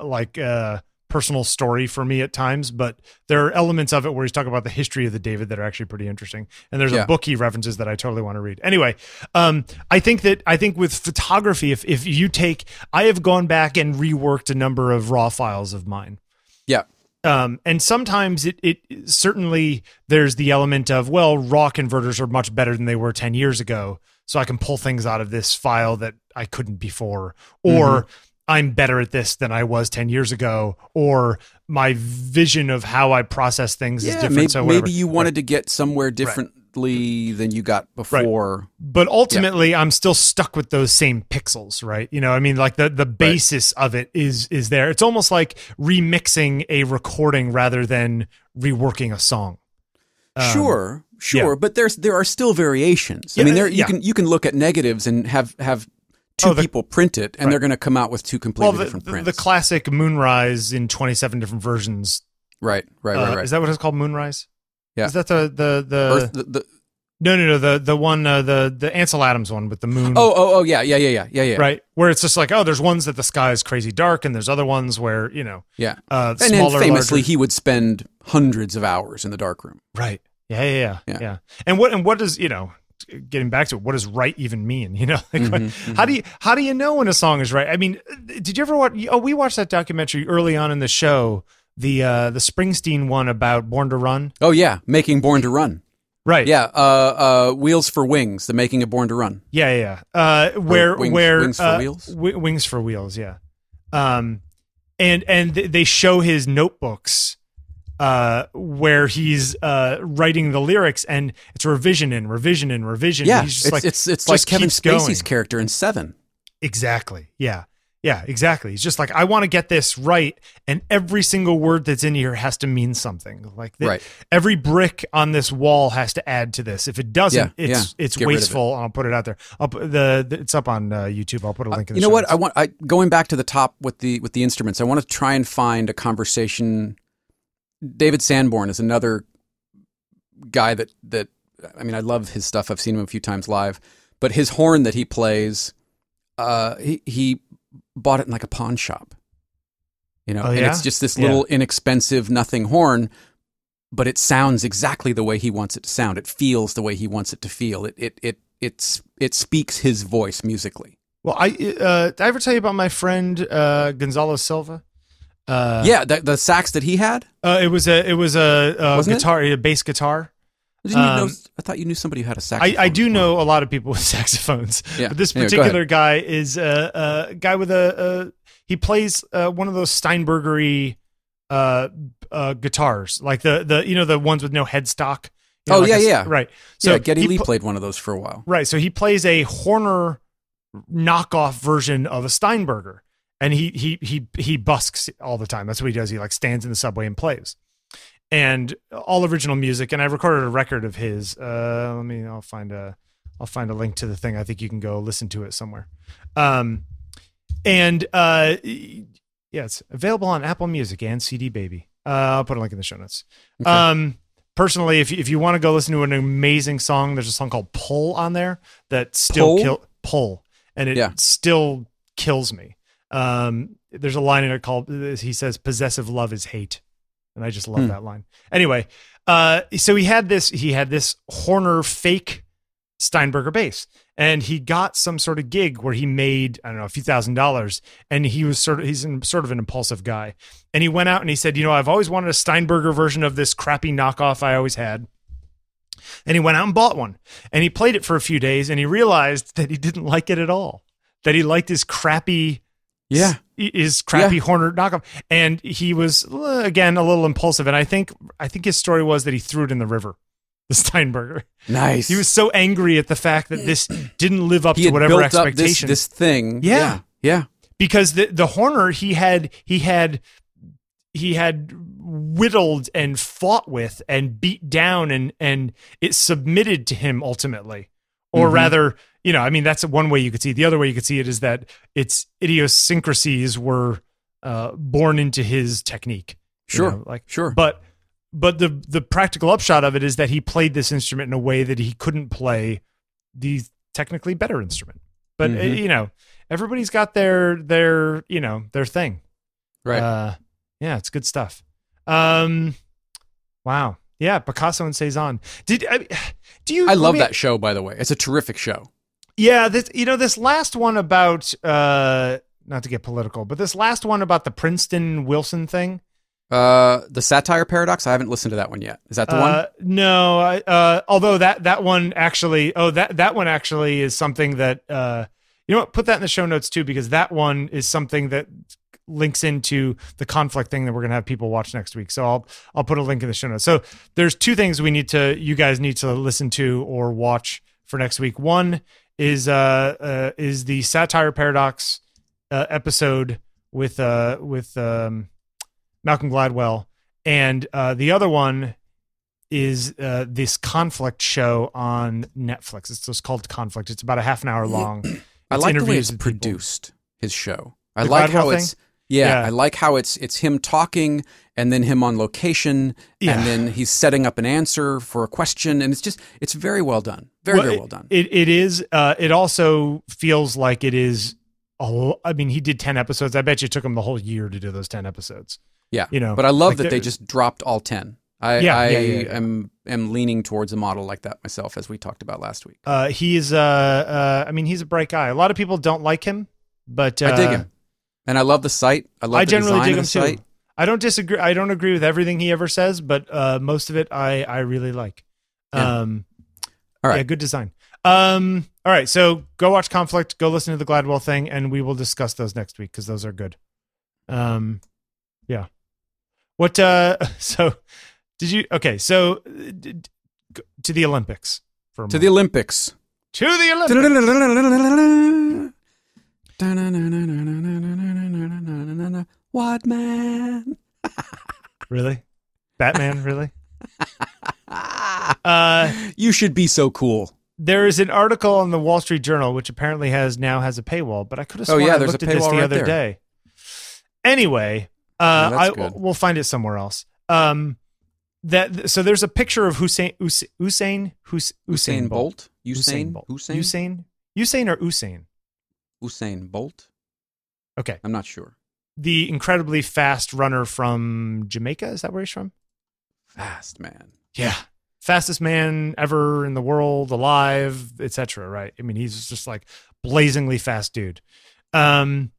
like uh personal story for me at times, but there are elements of it where he's talking about the history of the David that are actually pretty interesting. And there's Yeah. a book he references that I totally want to read. Anyway, um, I think that I think with photography, if if you take, I have gone back and reworked a number of raw files of mine Yeah. um, and sometimes it, it certainly there's the element of well raw converters are much better than they were 10 years ago so i can pull things out of this file that i couldn't before or I'm better at this than I was 10 years ago, or my vision of how I process things is different. maybe, so whatever. maybe you wanted to get somewhere differently than you got before. but ultimately I'm still stuck with those same pixels, right? You know, I mean like the the basis of it is is there. It's almost like remixing a recording rather than reworking a song. Um, sure, sure, yeah. but there's there are still variations. Yeah, I mean, there you yeah. can you can look at negatives and have have two Oh, the- people print it, and Right. they're going to come out with two completely Well, the, different prints. the classic Moonrise in 27 different versions. right, right, Uh, right, right. Is that what it's called? Moonrise? Yeah. Is that the the the Earth, the, the, No, no, no, the the one uh, the the Ansel Adams one with the moon. oh, oh, oh, yeah, yeah, yeah, yeah, yeah, yeah. right, where it's just like, oh, there's ones that the sky is crazy dark, and there's other ones where you know, Yeah. uh, And smaller, famously, larger- he would spend hundreds of hours in the dark room. right, yeah, yeah, yeah, Yeah. yeah, And what and what does you know? Getting back to it, what does right even mean? You know, like, what- Mhm, how do you how do you know when a song is right? I mean, did you ever watch? Oh, we watched that documentary early on in the show, the uh the Springsteen one about Born to Run. Oh yeah, making Born to Run. Right. Yeah, uh, uh, Wheels for Wings, the making of Born to Run. Yeah, yeah. yeah. Uh, where Wings- where Wings for uh, Wheels? wi- wings for wheels. Yeah. Um, and and th- they show his notebooks, uh, where he's uh writing the lyrics, and it's revision and revision and revision. Yeah, he's just it's like it's it's just like Kevin Spacey's going. character in Seven. exactly. Yeah. Yeah, exactly. He's just like, I want to get this right, and every single word that's in here has to mean something. Like the, Right. every brick on this wall has to add to this. If it doesn't, Yeah, it's yeah. it's Get of it. wasteful. I'll put it out there. I'll put the, the it's up on uh, YouTube. I'll put a link in the you know what? notes. I want I going back to the top with the with the instruments. I want to try and find a conversation. David Sanborn is another guy that that I mean I love his stuff. I've seen him a few times live, but his horn that he plays, uh, he he bought it in like a pawn shop. You know, Oh, and it's just this Yeah. little inexpensive nothing horn, but it sounds exactly the way he wants it to sound. It feels the way he wants it to feel. It it it it's it speaks his voice musically. Well, I uh, did I ever tell you about my friend uh, Gonzalo Silva? Uh, yeah, the, the sax that he had. uh, it was a it was a, a Wasn't it? guitar, a bass guitar. Didn't you know? Um, I thought you knew somebody who had a saxophone. I do know a lot of people with saxophones, Yeah. but this Anyway, particular guy is a, a guy with a, a he plays uh, one of those Steinbergery uh, uh, guitars, like the the you know the ones with no headstock. You know, Oh, like yeah, a yeah. right. So So Geddy Lee pl- played one of those for a while. Right. So he plays a Hohner knockoff version of a Steinberger. And he he he he busks all the time. That's what he does. He like stands in the subway and plays. And all original music. And I recorded a record of his. Uh let me I'll find a I'll find a link to the thing. I think you can go listen to it somewhere. Um and uh yeah, it's available on Apple Music and CD Baby. Uh, I'll put a link in the show notes. Okay. Um, personally, if you, if you want to go listen to an amazing song, there's a song called "Pull" on there that still Pull? kill pull, and it Yeah. still kills me. Um, there's a line in it called he says possessive love is hate, and I just love Hmm. that line. Anyway, uh, so he had this he had this Hohner fake Steinberger bass. And he got some sort of gig where he made, I don't know, a few thousand dollars. And he was sort of, he's an, sort of an impulsive guy. And he went out and he said, You know, I've always wanted a Steinberger version of this crappy knockoff I always had. And he went out and bought one. And he played it for a few days and he realized that he didn't like it at all. That he liked his crappy Yeah. his crappy Hohner knockoff, and he was uh, again a little impulsive. And I think I think his story was that he threw it in the river, the Steinberger. Nice. He was so angry at the fact that this didn't live up he to whatever built up this, expectation this thing. Yeah. Yeah. Yeah. because the the Hohner he had he had he had whittled and fought with and beat down and and it submitted to him ultimately or Mhm. rather you know i mean that's one way you could see it the other way you could see it is that its idiosyncrasies were uh born into his technique Sure. know, like Sure. but but the the practical upshot of it is that he played this instrument in a way that he couldn't play the technically better instrument but uh, Mhm. you know everybody's got their their you know their thing right. uh yeah it's good stuff um wow yeah picasso and cezanne did I, do you I love me- that show, by the way. It's a terrific show. Yeah this you know this last one about uh not to get political but this last one about the princeton wilson thing Uh, the Satire Paradox. I haven't listened to that one yet. Is that the one? Uh, no, I- uh, although that that one actually, oh that that one actually is something that uh, You know what? Put that in the show notes too, because that one is something that links into the conflict thing that we're gonna have people watch next week. So I'll I'll put a link in the show notes. So there's two things we need to you guys need to listen to or watch for next week. One is uh, uh is the satire paradox uh, episode with uh with um Malcolm Gladwell, and uh, the other one is uh, this conflict show on Netflix. It's just called Conflict. It's about a half an hour long. I like the way it's with people. produced. His show. I The like Gladwell how thing? it's yeah, Yeah. I like how it's it's him talking and then him on location Yeah. and then he's setting up an answer for a question and it's just it's very well done. Very Well, very well done. It it is. Uh, it also feels like it is. A, I mean, he did ten episodes. I bet you it took him the whole year to do those ten episodes. yeah. You know, But I love like that they just dropped all 10. I Yeah, I yeah, yeah, am am leaning towards a model like that myself as we talked about last week. Uh, he's. Uh, uh, I mean, he's a bright guy. A lot of people don't like him, but uh, I dig him. And I love the site. I love I the generally design dig him too. I don't disagree. I don't agree with everything he ever says, but uh, most of it I I really like. Yeah. Um, All right. yeah, good design. Um, all right, so go watch Conflict. Go listen to the Gladwell thing, and we will discuss those next week because those are good. Um, yeah. What? Uh, so did you? Okay, so uh, did, to the Olympics for To the. Olympics. to the Olympics. What man? Really, Batman? Really? Uh, you should be so cool. there is an article on the Wall Street Journal, which apparently has now has a paywall, but I could have Oh, sworn yeah, I looked at this the right other there. day. Anyway, uh, that's I good. we'll find it somewhere else. Um, that so there's a picture of Hussein Hus- Hussein Hus- Usain Usain Bolt. Usain Usain Bolt. Usain Usain Usain or Usain. Usain Bolt. Okay, I'm not sure. The incredibly fast runner from Jamaica. Is that where he's from? Fast man. Yeah. Fastest man ever in the world, alive, etc. Right? I mean, he's just like blazingly fast dude. Um,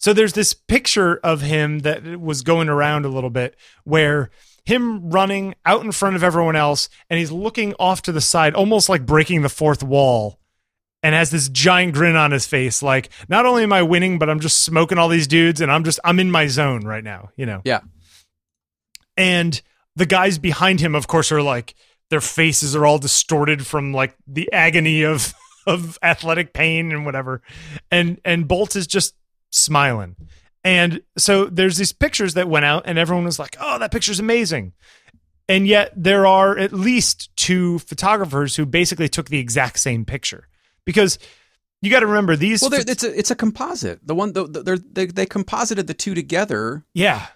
so there's this picture of him that was going around a little bit where him running out in front of everyone else and he's looking off to the side, almost like breaking the fourth wall. And has this giant grin on his face, like not only am I winning, but I'm just smoking all these dudes, and I'm just I'm in my zone right now, you know. Yeah. And the guys behind him, of course, are like their faces are all distorted from like the agony of of athletic pain and whatever. And and Bolt is just smiling. And so there's these pictures that went out and everyone was like, "Oh, that picture's amazing." And yet there are at least two photographers who basically took the exact same picture. Because you got to remember these Well, it's a it's a composite. The one the, the, they they composited the two together yeah.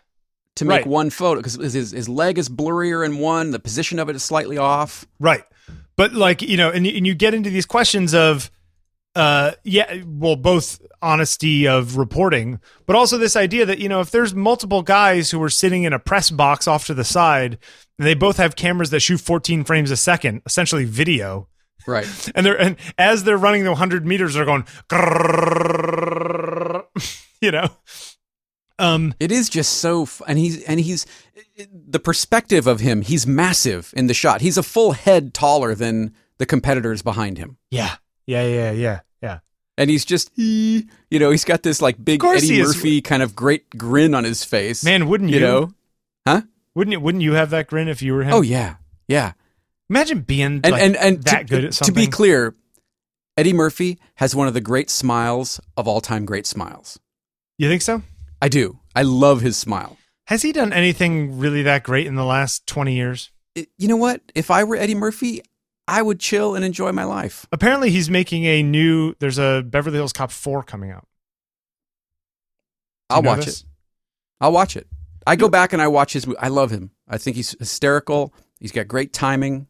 to make Right. one photo because his his leg is blurrier in one. The position of it is slightly off. Right. But like, you know, and, and you get into these questions of, uh, yeah, well, both honesty of reporting, but also this idea that, you know, if there's multiple guys who are sitting in a press box off to the side and they both have cameras that shoot 14 frames a second, essentially video, Right. and they're, and as they're running the 100 meters, they're going, you know, um, It is just so, f- and he's and he's the perspective of him. He's massive in the shot. He's a full head taller than the competitors behind him, yeah, yeah, yeah, yeah, yeah. and he's just, you know, he's got this like big Eddie. Murphy kind of great grin on his face. Man, wouldn't you, you know, huh? wouldn't you, wouldn't you have that grin if you were him? Oh yeah, yeah. Imagine being and like, and and that to, good at something. To be clear, Eddie Murphy has one of the great smiles of all time. Great smiles. You think so? I do. I love his smile. Has he done anything really that great in the last 20 years? It- you know what? If I were Eddie Murphy, I would chill and enjoy my life. Apparently, he's making a new. There's a Beverly Hills Cop 4 coming out. I'll watch this? it. I'll watch it. I go back and I watch his. I love him. I think he's hysterical. He's got great timing.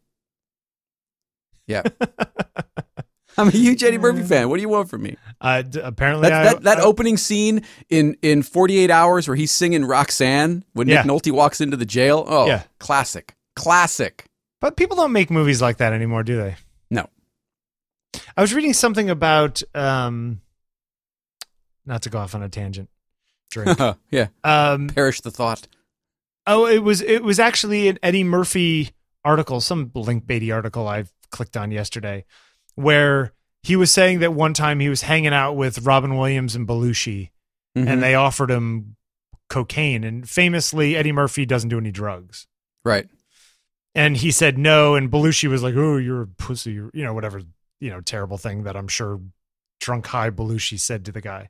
Yeah, I'm a huge Eddie Murphy fan. What do you want from me? Uh, d- apparently, That I, that, that I- opening scene in in 48 hours where he's singing Roxanne when Yeah. Nick Nolte walks into the jail. Oh, Yeah. classic, classic. But people don't make movies like that anymore, do they? No. I was reading something about. um Not to go off on a tangent. Drink. yeah, um, perish the thought. Oh, it was it was actually an Eddie Murphy article, some link baity article I clicked on yesterday, where he was saying that one time he was hanging out with Robin Williams and Belushi, Mhm. and they offered him cocaine. And famously, Eddie Murphy doesn't do any drugs. right. And he said no, and Belushi was like, "Oh, you're a pussy," you you know, whatever, you know, terrible thing that I'm sure drunk high Belushi said to the guy.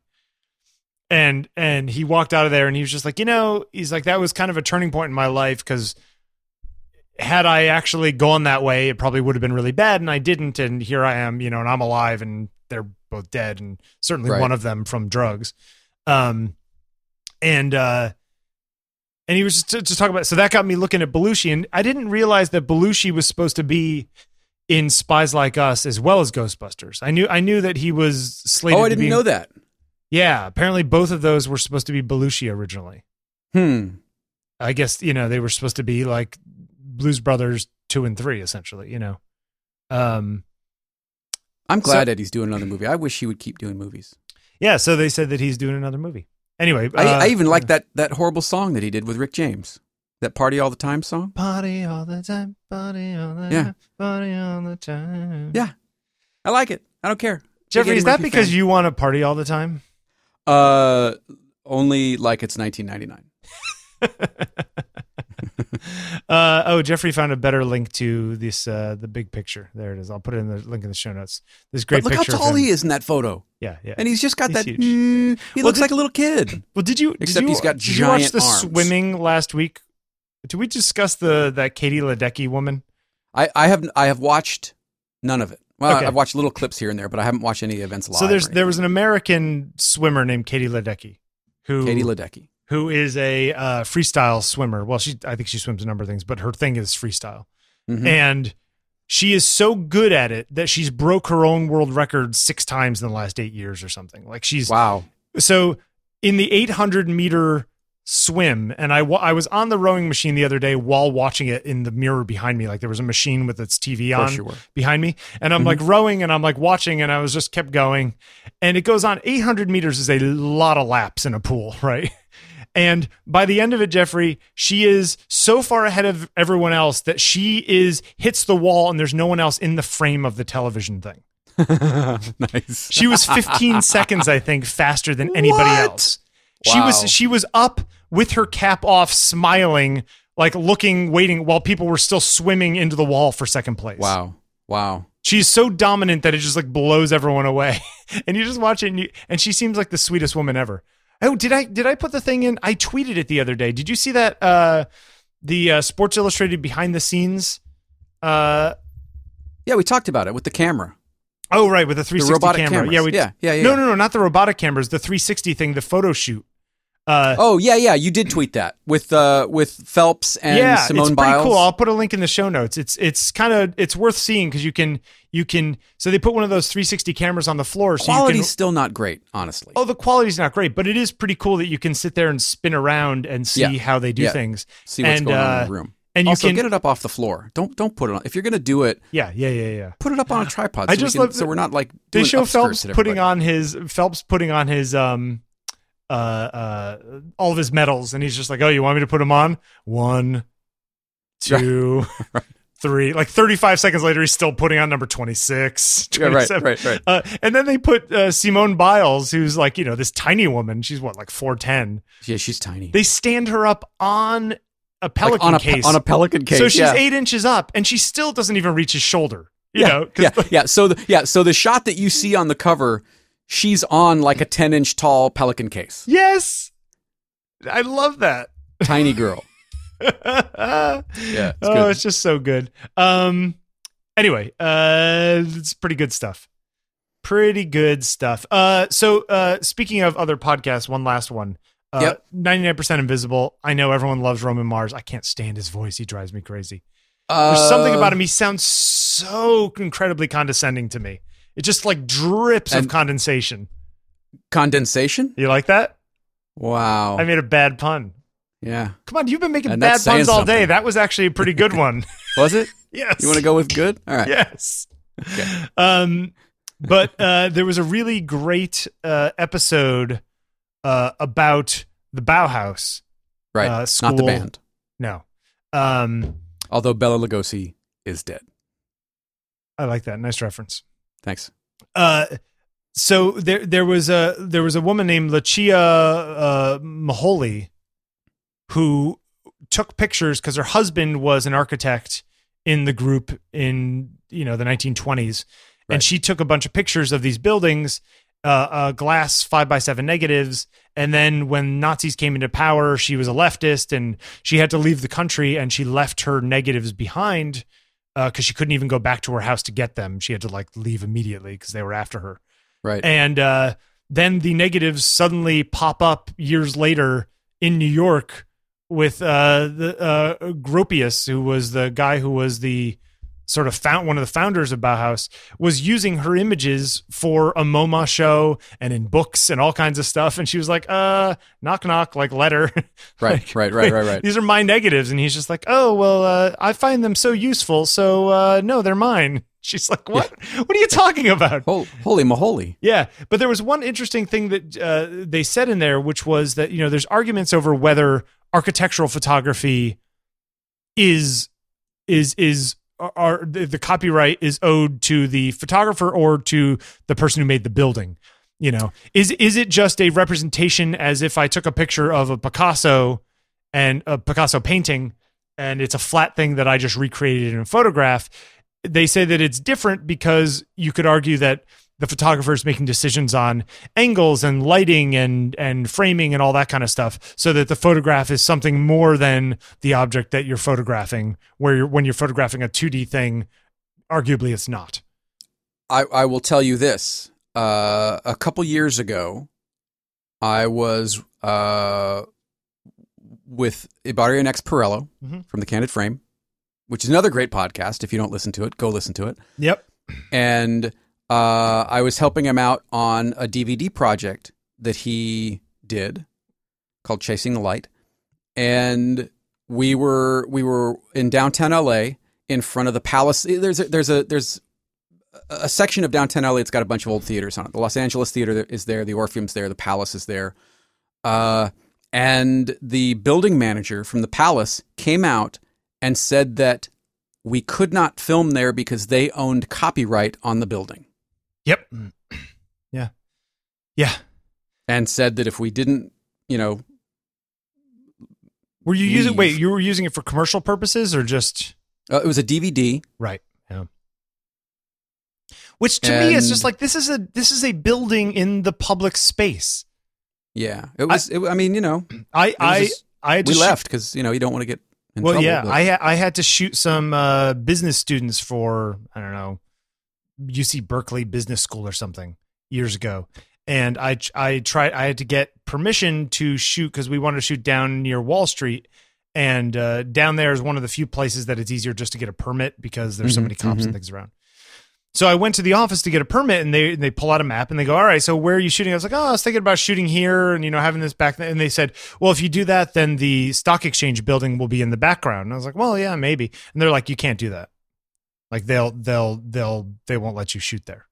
And and he walked out of there, and he was just like, you know, he's like, that was kind of a turning point in my life because had I actually gone that way, it probably would have been really bad, and I didn't, and here I am, you know, and I'm alive, and they're both dead, and certainly Right. one of them from drugs. Um, and uh, and he was just, just talking about. So that got me looking at Belushi, and I didn't realize that Belushi was supposed to be in Spies Like Us as well as Ghostbusters. I knew I knew that he was slated. Oh, I didn't be, know that. Yeah, apparently both of those were supposed to be Belushi originally. Hmm. I guess you know they were supposed to be like Blues Brothers two and three, essentially. You know, um, I'm So- glad Eddie's doing another movie. I wish he would keep doing movies. yeah. So they said that he's doing another movie. Anyway, I, uh, I even like that that horrible song that he did with Rick James. That party all the time song. party all the time, party all the Yeah. time, party all the time. Yeah. I like it. I don't care. Jeffrey, is that Murphy because fan. you want to party all the time? Uh, only like it's 1999. uh, oh, Jeffrey found a better link to this uh, the big picture. There it is. I'll put it in the link in the show notes. This great But look how tall he is in that photo, Yeah, yeah. and he's just got He's that. mm, he Well, looks did- like a little kid. well, did you? Except did you, he's got did you watch giant the arms. swimming last week? Did we discuss the that Katie Ledecky woman? I, I have I have watched none of it. Well, Okay. I've watched little clips here and there, but I haven't watched any events live. so there's there was an. American swimmer named Katie Ledecky, who Katie Ledecky. Who is a uh, freestyle swimmer. Well, she I think she swims a number of things, but her thing is freestyle. Mhm. and she is so good at it that she's broke her own world record six times in the last eight years or something. Like she's Wow. so in the 800 meter swim, and I I was on the rowing machine the other day while watching it in the mirror behind me. Like there was a machine with its TV on behind me, and I'm like rowing and I'm like watching, and I was just kept going, and it goes on. 800 meters is a lot of laps in a pool, right? And by the end of it, Jeffrey, she is so far ahead of everyone else that she is hits the wall and there's no one else in the frame of the television thing. nice. She was 15 seconds, I think, faster than anybody What? else. She Wow. was she was up with her cap off, smiling, like looking, waiting while people were still swimming into the wall for second place. Wow. Wow. She's so dominant that it just like blows everyone away. and you just watch it and, you, and she seems like the sweetest woman ever. Oh, did I did I put the thing in? I tweeted it the other day. Did you see that uh the uh, Sports Illustrated behind the scenes uh Yeah, we talked about it with the camera. oh right with the The 360 robotic camera. cameras. Yeah, we yeah, yeah, yeah. No, no, no, not the robotic cameras, the 360 thing, the photo shoot. Uh Oh yeah, yeah. You did tweet that with uh with Phelps and yeah, Simone it's pretty Biles. cool. I'll put a link in the show notes. It's it's kind of it's worth seeing because you can you can so they put one of those 360 cameras on the floor so you Quality's can still not great, honestly. Oh, the quality's not great, but it is pretty cool that you can sit there and spin around and see Yeah. how they do Yeah. things. See what's and, going on in uh, the room. And you also, can get it up off the floor. Don't don't put it on. If you're gonna do it, Yeah, yeah, yeah, yeah. put it up on a tripod. So I we just can- love so we're not like They doing show Phelps putting on his Phelps putting on his um uh uh all of his medals and he's just like, "Oh, you want me to put them on? One, two, three. Like 35 seconds later he's still putting on number 26, Yeah, right, right, right. Uh, and then they put uh, Simone Biles, who's like, you know, this tiny woman. She's what, like 4'10. Yeah, she's tiny. They stand her up on a Like, pelican on a case. on a pelican case. so she's yeah. eight inches up, and she still doesn't even reach his shoulder. You yeah, know, yeah, the- yeah. So the yeah, so the shot that you see on the cover, she's on like a ten inch tall pelican case. yes, I love that. Tiny girl. yeah, it's oh, good. it's just so good. Um, anyway, uh, it's pretty good stuff. Pretty good stuff. Uh, so uh, speaking of other podcasts, one last one. Uh, Yep. 99% Invisible. I know everyone loves Roman Mars. I can't stand his voice. He drives me crazy. Uh, There's something about him. He sounds so incredibly condescending to me. It just like drips of condensation. condensation. You like that? Wow. I made a bad pun. yeah. Come on, you've been making And bad puns all day. That was actually a pretty good one. Was it? yes. You want to go with good? All right. Yes. Okay. Um, but uh, there was a really great uh, episode uh, about the Bauhaus. Right. Uh, Not the band. No. Um, Although Bela Lugosi is dead. I like that. Nice reference. Thanks. uh, so there there was a there was a woman named Lucia uh, Moholy who took pictures because her husband was an architect in the group in you know the 1920s, Right. and she took a bunch of pictures of these buildings, uh, uh, glass five by seven negatives. And then when Nazis came into power, she was a leftist and she had to leave the country and she left her negatives behind because she couldn't even go back to her house to get them. She had to like leave immediately because they were after her. Right. And uh, then the negatives suddenly pop up years later in New York with uh, the uh, Gropius, who was the guy who was the sort of found one of the founders of Bauhaus, was using her images for a MoMA show and in books and all kinds of stuff. And she was like, "Uh, knock knock, like letter." Right, Like, right, right, right, right. These are my negatives, and he's just like, "Oh well, uh, I find them so useful, so uh, no, they're mine." She's like, "What? What are you talking about?" Hol- holy moly. Yeah, but there was one interesting thing that uh, they said in there, which was that you know there's arguments over whether architectural photography is is is are the, copyright is owed to the photographer or to the person who made the building. You know, is is it just a representation as if I took a picture of a Picasso and a Picasso painting and it's a flat thing that I just recreated in a photograph? They say that it's different because you could argue that the photographer is making decisions on angles and lighting and and framing and all that kind of stuff so that the photograph is something more than the object that you're photographing where you're, when you're photographing a 2D thing arguably it's not I, I will tell you this. Uh, a couple years ago, I was uh, with Ibarionex Perello Mhm. from the Candid Frame, which is another great podcast. If you don't listen to it, go listen to it. yep And uh, I was helping him out on a DVD project that he did called Chasing the Light. And we were we were in downtown LA in front of the Palace. There's a, there's a there's a section of downtown LA. It's got a bunch of old theaters on it. The Los Angeles Theater is there. The Orpheum's there. The Palace is there. Uh, and the building manager from the Palace came out and said that we could not film there because they owned copyright on the building, yep yeah yeah and said that if we didn't, you know, were you using wait you were using it for commercial purposes or just uh, it was a DVD. Right. Yeah. Which to me is just like this is a this is a building in the public space. Yeah, it was. I, it, I mean, you know, I I just- I had we shoot- left because you know you don't want to get in well, trouble. yeah, but- I ha- I had to shoot some uh, business students for I don't know UC Berkeley Business School or something years ago, and I I tried I had to get permission to shoot because we wanted to shoot down near Wall Street, and uh, down there is one of the few places that it's easier just to get a permit because there's so Mhm, many cops mhm. and things around. So I went to the office to get a permit, and they they pull out a map and they go, "All right, so where are you shooting?" I was like, "Oh, I was thinking about shooting here, and you know, having this back." And they said, "Well, if you do that, then the stock exchange building will be in the background." And I was like, "Well, yeah, maybe." And they're like, "You can't do that. Like they'll they'll they'll they won't let you shoot there."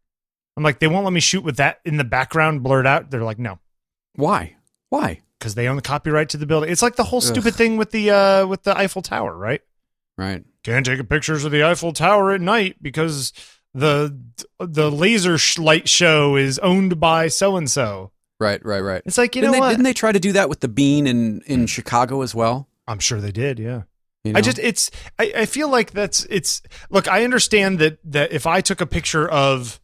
I'm like, "They won't let me shoot with that in the background blurred out." They're like, "No." Why? Why? Because they own the copyright to the building. It's like the whole stupid Ugh. thing with the uh with the Eiffel Tower, right? Right. can't take pictures of the Eiffel Tower at night because the the laser sh- light show is owned by so and so. Right. Right. Right. It's like you didn't know they, what? Didn't they try to do that with the bean in in Chicago as well? I'm sure they did. Yeah. You I just it's I, I feel like that's it's look I understand that that if I took a picture of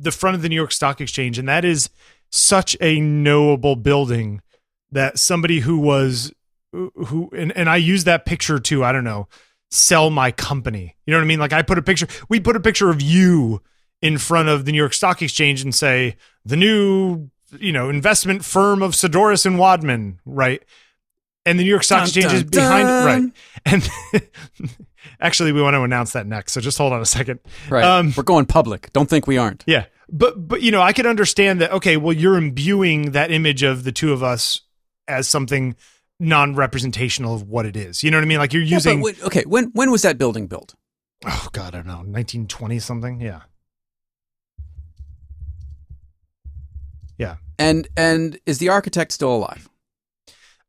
the front of the New York Stock Exchange and that is such a knowable building that somebody who was who and, and I use that picture to I don't know sell my company. You know what I mean? Like I put a picture we put a picture of you in front of the New York Stock Exchange and say the new you know investment firm of Saddoris and Wadman right and the New York Stock Dun, Exchange dun, is behind dun. right and actually we want to announce that next so just hold on a second Right. Um, We're going public. Don't think we aren't. yeah but but you know i could understand that okay well you're imbuing that image of the two of us as something non-representational of what it is you know what i mean like you're Yeah, using but when- okay. When when was that building built? oh god i don't know 1920 something yeah yeah And and is the architect still alive?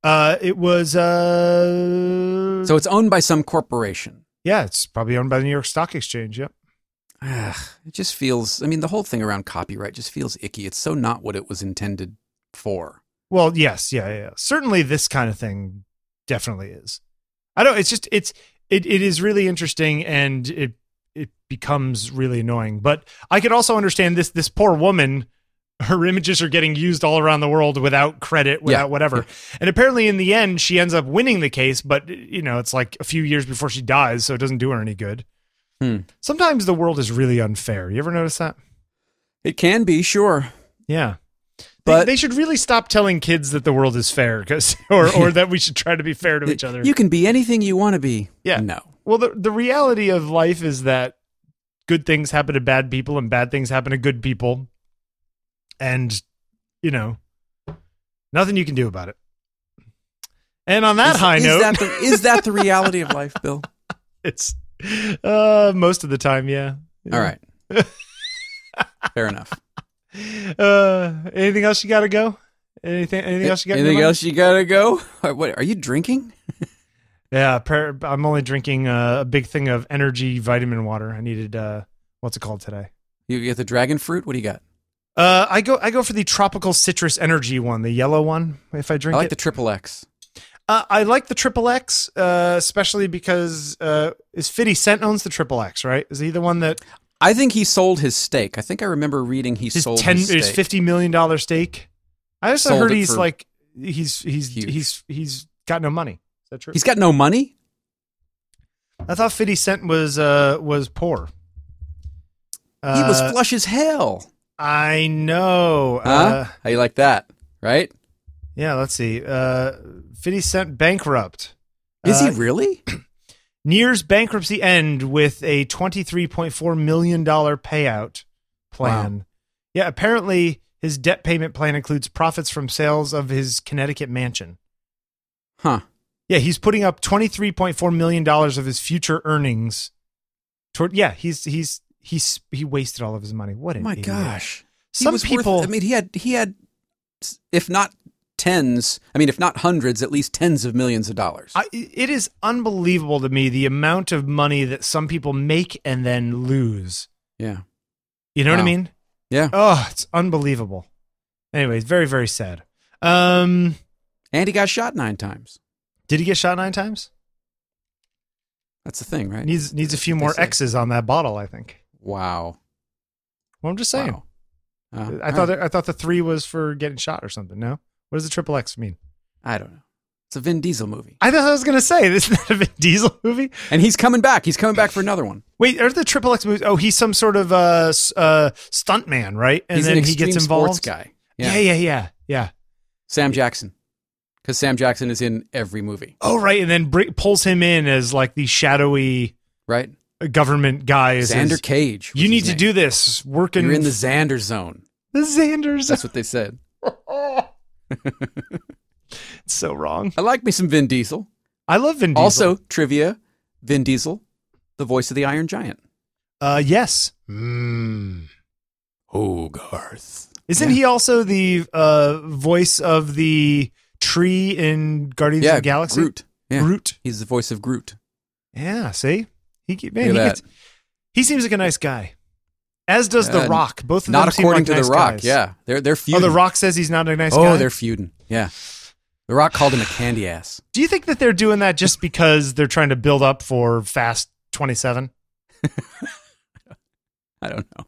Uh it was uh So it's owned by some corporation. yeah it's probably owned by the new york stock exchange yep Ugh, it just feels. I mean, the whole thing around copyright just feels icky. It's so not what it was intended for. Well, yes, yeah, yeah. Certainly this kind of thing definitely is. I don't it's just it's it, it is really interesting and it it becomes really annoying. But I could also understand this this poor woman her images are getting used all around the world without credit, without Yeah, whatever. yeah. And apparently in the end she ends up winning the case, but you know, it's like a few years before she dies, so it doesn't do her any good. Hmm. Sometimes the world is really unfair. You ever notice that? It can be, sure. Yeah. But- they, they should really stop telling kids that the world is fair because or or that we should try to be fair to each other. You can be anything you want to be. Yeah. No. Well, the the reality of life is that good things happen to bad people and bad things happen to good people. And you know, nothing you can do about it. And on that is, high is note, that the, is that the reality of life, Bill? it's uh most of the time, yeah. All right. Fair enough. Uh anything else you got to go? Anything anything else you got? Anything else you gotta go? What are you drinking? Yeah, per, I'm only drinking uh, a big thing of energy vitamin water. I needed uh what's it called today? You get the dragon fruit. What do you got? Uh, I go I go for the tropical citrus energy one, the yellow one. If I drink I like it, the triple X. uh, I like the triple X, uh, especially because uh, is Fifty Cent owns the triple X, right? Is he the one that I think he sold his stake. I think I remember reading he his sold ten his his fifty million dollar stake? I also Sold heard he's like he's he's huge. he's he's got no money. Is that true? He's got no money. I thought Fifty Cent was uh was poor. He was Uh, flush as hell. I know. Huh? Uh, How you like that? Right? yeah, let's see. Uh, 50 Cent bankrupt. Is Uh, he really? nears bankruptcy end with a $23.4 million payout plan. Yeah, apparently his debt payment plan includes profits from sales of his Connecticut mansion. Huh. Yeah, he's putting up $23.4 million of his future earnings toward yeah, he's he's he's he wasted all of his money. What an my idiot. gosh. Some was worth- people I mean, he had he had, if not tens, I mean, if not hundreds, at least tens of millions of dollars. I, it is unbelievable to me the amount of money that some people make and then lose. yeah. You know what I mean? Yeah. Oh, it's unbelievable. Anyways, very very sad. Um, And he got shot nine times. did he get shot nine times? That's the thing, right? Needs needs a few more. X's on that bottle. I think. Wow. Well, I'm just saying. Wow. Uh, I thought right. I thought the three was for getting shot or something. No, what does the triple X mean? I don't know. It's a Vin Diesel movie, I thought I was gonna say this is a Vin Diesel movie. and he's coming back. He's coming back for another one. Wait, are the triple X movies? Oh, he's some sort of uh, uh stunt man, right? And he's then an he gets sports involved. guy. Yeah, yeah, yeah, yeah. Sam Jackson, because Sam Jackson is in every movie, Oh, right, and then br- pulls him in as like the shadowy right? Government guy. Is Xander his- Cage. you need to do this. Working You're in the Xander zone. the Xanders. That's what they said. It's so wrong. I like me some Vin Diesel. I love Vin Diesel. Also, trivia: Vin Diesel, the voice of the Iron Giant. uh, yes. Mm. Hogarth. Isn't Yeah. he also the uh, voice of the tree in Guardians Yeah, of the Galaxy? Groot. Yeah, Groot. he's the voice of Groot. Yeah. See, he man, he, gets, he seems like a nice guy. As does The Uh, Rock. Both of Not them according like to nice The Rock. guys. Yeah, they're they're feuding. Oh. The Rock says he's not a nice oh, guy. Oh, they're feuding. Yeah, The Rock called him a candy ass. Do you think that they're doing that just because they're trying to build up for Fast 27? I don't know.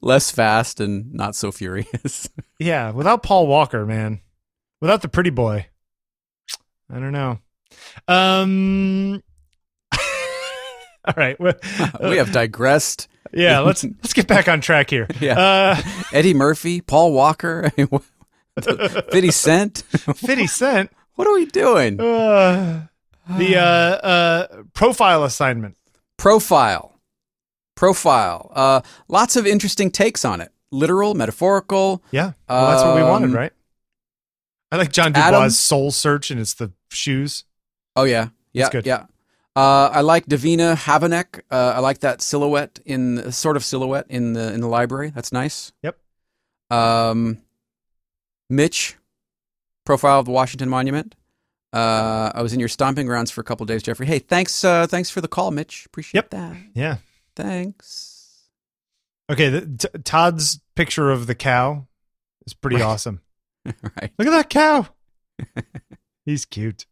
Less fast and not so furious. Yeah, without Paul Walker, man. Without the pretty boy. I don't know. Um All right. we have digressed. Yeah, let's let's get back on track here. Yeah. Uh Eddie Murphy, Paul Walker, I mean, what- 50 Cent. 50 Cent. What are we doing? Uh, the uh uh profile assignment. Profile. Profile. Uh, lots of interesting takes on it. Literal, metaphorical. Yeah. Well, that's what we wanted, Um, right? I like John Dubois' Adam- soul search and it's the shoes. Oh yeah, yeah, yeah. Uh, I like Davina Havanek. Uh, I like that silhouette in sort of silhouette in the in the library. That's nice. Yep. Um, Mitch, profile of the Washington Monument. Uh, I was in your stomping grounds for a couple days, Jeffrey. Hey, thanks, uh, thanks for the call, Mitch. Appreciate Yep. that. Yeah. Thanks. Okay, the, t- Todd's picture of the cow is pretty Right. awesome. right. Look at that cow. He's cute.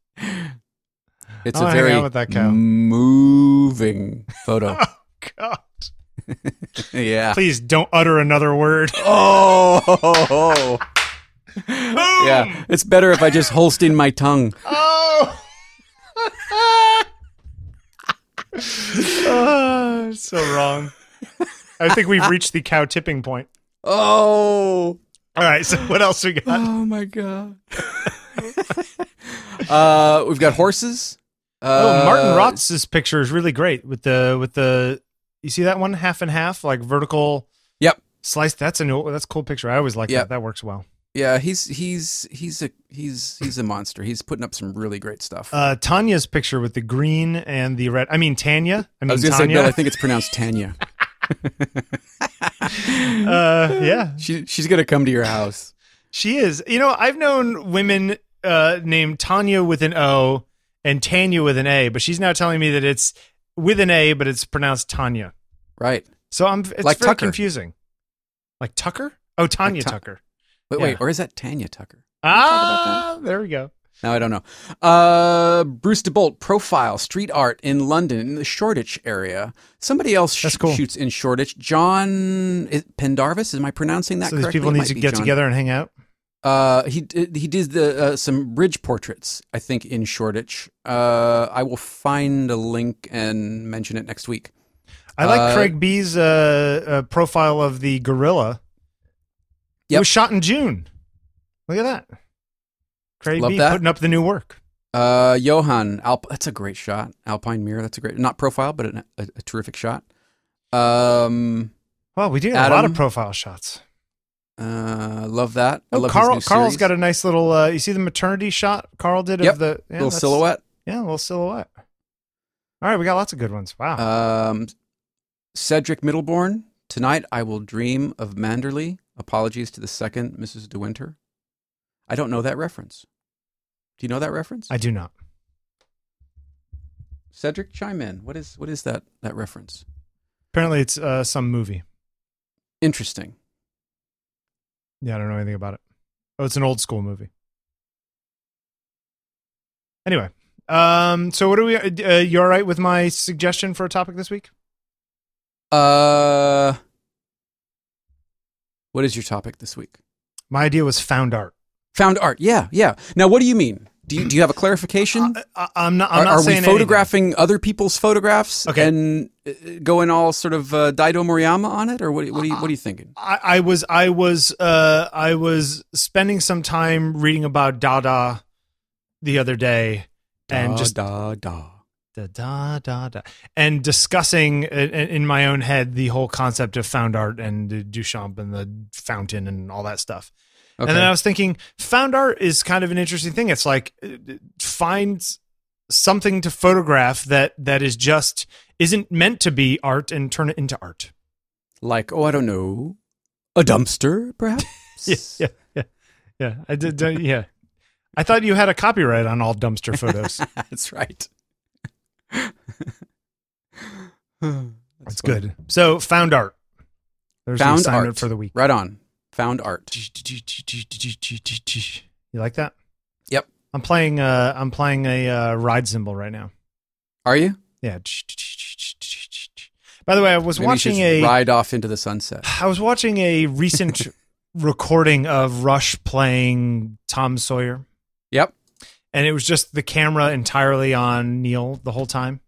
It's I a very with that cow. moving photo. Oh God! yeah. Please don't utter another word. Oh. yeah. It's better if I just Holstein my tongue. Oh. Ah, so wrong. I think we've reached the cow tipping point. Oh. All right. So what else we got? Oh my god. uh, we've got horses. Uh, Oh, Martin Rotz's picture is really great with the with the. You see that one half and half, like vertical Yep. slice. That's a new. That's a cool picture. I always like Yep. that. That works well. Yeah, he's he's he's a he's he's a monster. He's putting up some really great stuff. Uh, Tanya's picture with the green and the red. I mean Tanya. I mean I was gonna say, Tanya. Bill, I think it's pronounced Tanya. uh, yeah, She she's gonna come to your house. she is. You know, I've known women uh, named Tanya with an O and Tanya with an A, but she's now telling me that it's with an A, but it's pronounced Tanya. Right. So I'm. It's Like very Tucker. confusing. Like Tucker? Oh, Tanya Tu- Tucker. Wait, Yeah. wait, or is that Tanya Tucker? Ah, there we go. No, I don't know. Uh, Bruce DeBolt profile street art in London in the Shoreditch area. Somebody else sh- cool. shoots in Shoreditch. John is- Pendarvis. Am I pronouncing that so these correctly? people It need to get John. together and hang out. Uh, he did, he did the uh, some bridge portraits. I think in Shoreditch. Uh, I will find a link and mention it next week. I like Uh, Craig B's uh, uh, profile of the gorilla. It was shot in June. Look at that. Craig Love B that. putting up the new work. Uh, Johan Alp. That's a great shot. Alpine mirror. That's a great not profile, but a, a, a terrific shot. Um, Well, we do have a lot of profile shots. Uh, love that. I Oh, love Carl, Carl's got a nice little. Uh, you see the maternity shot Carl did Yep. of the yeah, little silhouette. Yeah, a little silhouette. All right, we got lots of good ones. Wow. Um, Cedric Middleborn. Tonight I will dream of Manderley. Apologies to the second Mrs. De Winter. I don't know that reference. Do you know that reference? I do not. Cedric, chime in. What is what is that that reference? Apparently, it's uh, some movie. Interesting. Yeah, I don't know anything about it. Oh, it's an old school movie. Anyway, um, so what are we? Uh, you all right with my suggestion for a topic this week? Uh, what is your topic this week? My idea was found art. Found art. Yeah, yeah. Now, what do you mean? Do you do you have a clarification? I, am not. I'm not are we photographing other people's photographs Okay. and uh, going all sort of uh, Daido Moriyama on it, or what? What are you, what are you thinking? I, I was I was uh I was spending some time reading about Dada the other day and just da da. da da da da and discussing i- in my own head the whole concept of found art and Duchamp and the fountain and all that stuff. Okay. And then I was thinking, found art is kind of an interesting thing. It's like uh, find something to photograph that that is just isn't meant to be art and turn it into art. like, oh, I don't know, a dumpster, perhaps. Yeah, yeah, yeah, yeah. I did. uh, yeah, I thought you had a copyright on all dumpster photos. That's right. That's good. So found art. There's Found the assignment art for the week. Right on. Found art. You like that? Yep. I'm playing. Uh, I'm playing a uh, ride cymbal right now. Are you? Yeah. By the way, I was Maybe watching a. ride off into the sunset. I was watching a recent recording of Rush playing Tom Sawyer, Yep. and it was just the camera entirely on Neil the whole time.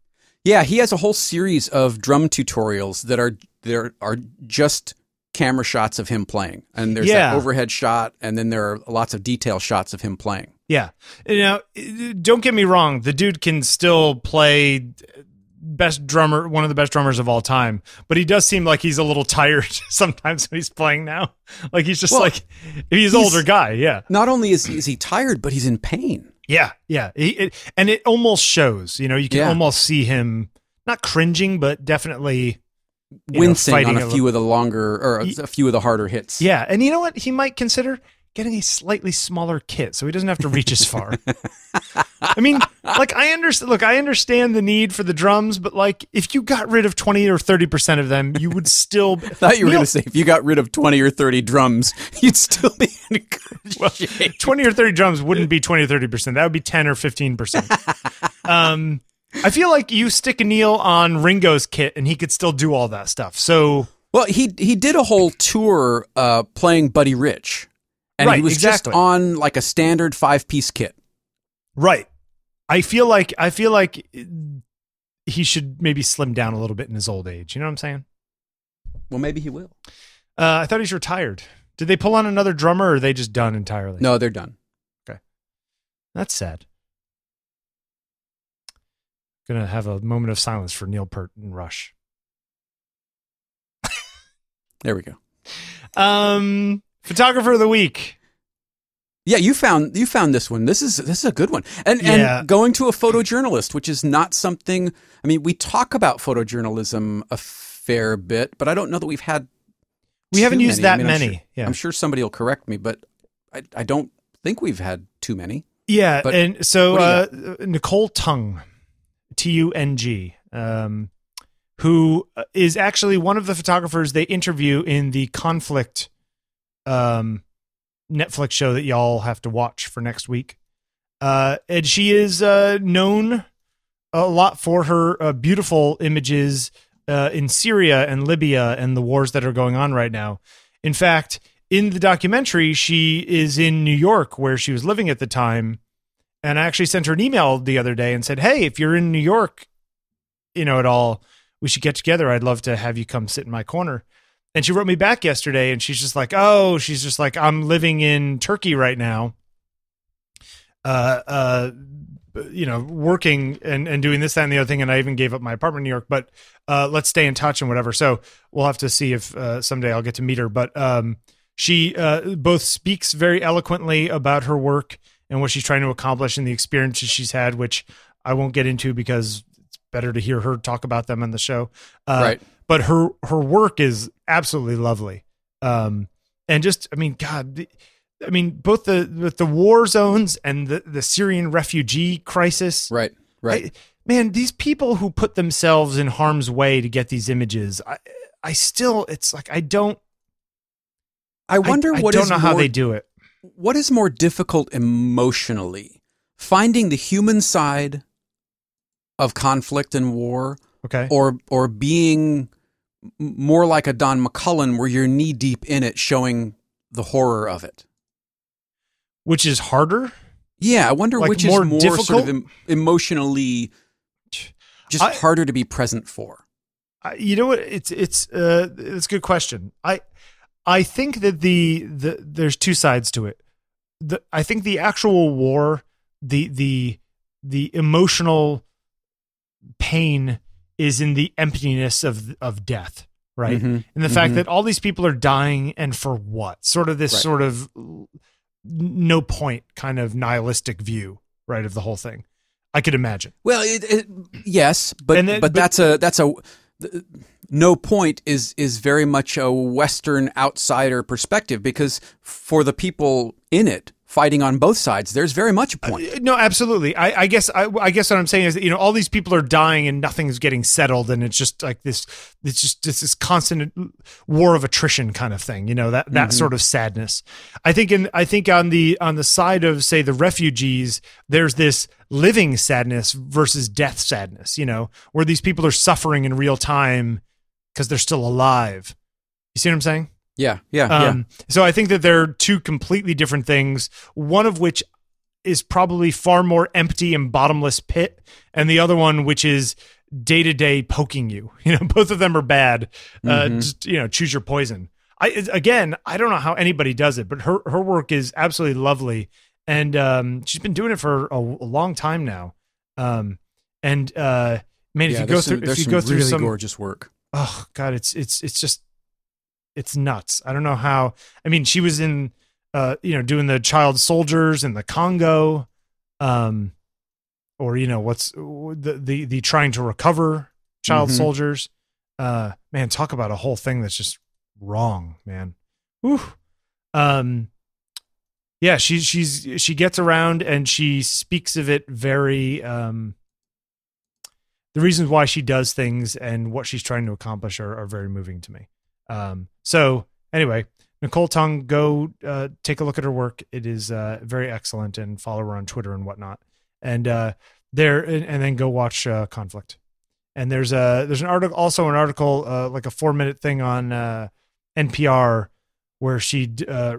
Yeah, he has a whole series of drum tutorials that are there are just camera shots of him playing, and there's Yeah. that overhead shot, and then there are lots of detail shots of him playing. Yeah. You know, don't get me wrong. The dude can still play best drummer, one of the best drummers of all time, but he does seem like he's a little tired sometimes when he's playing now. Like he's just Well, like, he's an he's- older guy. Yeah. Not only is is he tired, but he's in pain. Yeah. Yeah. He, it, and it almost shows, you know, you can Yeah. almost see him not cringing, but definitely you know, Wincing on a a few of the longer or a few of the harder hits. Yeah, and you know what he might consider getting a slightly smaller kit so he doesn't have to reach as far. I mean, like I understand. Look, I understand the need for the drums, but like if you got rid of twenty or thirty percent of them, you would still. I thought you were going to say if you got rid of 20 or 30 drums, you'd still be in good shape. 20 or 30 drums wouldn't be 20 or 30%. That would be 10 or 15%. um, I feel like you stick a Neil on Ringo's kit and he could still do all that stuff. So, Well, he he did a whole tour uh, playing Buddy Rich, and he was exactly. just on like a standard five piece kit. right. I feel like, I feel like he should maybe slim down a little bit in his old age. You know what I'm saying? Well, maybe he will. Uh, I thought he's retired. Did they pull on another drummer or are they just done entirely? No, they're done. Okay, that's sad. Gonna have a moment of silence for Neil Peart and Rush. There we go. Um, photographer of the week. Yeah, you found you found this one. This is this is a good one. And Yeah. and going to a photojournalist, which is not something. I mean, we talk about photojournalism a fair bit, but I don't know that we've had. We haven't used many. I that mean, I'm many. sure- yeah. I'm sure somebody will correct me, but I, I don't think we've had too many. Yeah, But and so uh, Nicole Tung, T U N G, um, who is actually one of the photographers they interview in the Conflict um, Netflix show that y'all have to watch for next week. Uh, and she is uh, known a lot for her uh, beautiful images uh, in Syria and Libya and the wars that are going on right now. In fact, in the documentary, she is in New York where she was living at the time. And I actually sent her an email the other day and said, Hey, if you're in New York, you know, at all, we should get together. I'd love to have you come sit in my corner. And she wrote me back yesterday and she's just like, Oh, she's just like, I'm living in Turkey right now. Uh, uh, you know, working and, and doing this, that, and the other thing. And I even gave up my apartment in New York, but uh, let's stay in touch and whatever. So we'll have to see if uh, someday I'll get to meet her. But um, she uh, both speaks very eloquently about her work and what she's trying to accomplish and the experiences she's had, which I won't get into because it's better to hear her talk about them on the show. Uh, Right. But her her work is absolutely lovely. Um, and just, I mean, God, I mean, both the with the war zones and the the Syrian refugee crisis. Right. Right. I- man, these people who put themselves in harm's way to get these images, I I still, it's like I don't. I wonder I, what I don't is know how they do it. What is more difficult emotionally finding the human side of conflict and war Okay. or or being more like a Don McCullin where you're knee deep in it showing the horror of it Which is harder. yeah I wonder Like which more is more sort of em- emotionally just I- harder to be present for I, you know what? It's it's uh it's a good question. I I think that the the there's two sides to it. The I think the actual war, the the the emotional pain is in the emptiness of of death, right? Mhm. And the fact Mhm. that all these people are dying and for what? Sort of this Right. sort of no point kind of nihilistic view, right, of the whole thing. I could imagine. Well, it, it, yes, but then- but, but- that's a that's a no point is is very much a Western outsider perspective because for the people in it fighting on both sides, there's very much a point. Uh, No, absolutely. I, I guess I, I guess what I'm saying is that you know all these people are dying and nothing's getting settled, and it's just like this. It's just it's this constant war of attrition kind of thing. You know that that sort of sadness. I think in I think on the on the side of say the refugees, there's this living sadness versus death sadness. You know where these people are suffering in real time because they're still alive. You see what I'm saying? Yeah, yeah, Um, So I think that they're two completely different things. One of which is probably far more empty and bottomless pit, and the other one which is day to day poking you. You know, both of them are bad. Uh, Mhm. just you know, choose your poison. I again, I don't know how anybody does it, but her her work is absolutely lovely, and um, she's been doing it for a, a long time now. Um, and uh, man, yeah. if you go through, some, if you go through really some gorgeous work. oh god it's it's it's just it's nuts i don't know how i mean she was in uh you know doing the child soldiers in the congo um or you know what's the the, the trying to recover child Mhm. soldiers uh man talk about a whole thing that's just wrong man Whew. um yeah, she she's she gets around and she speaks of it very um the reasons why she does things and what she's trying to accomplish are, are very moving to me. Um so anyway, Nicole Tung, go uh, take a look at her work. It is uh, very excellent, and follow her on Twitter and whatnot. And uh, there, and, and then go watch uh, Conflict. And there's a there's an article, also an article, uh, like a four minute thing on uh, NPR, where she uh,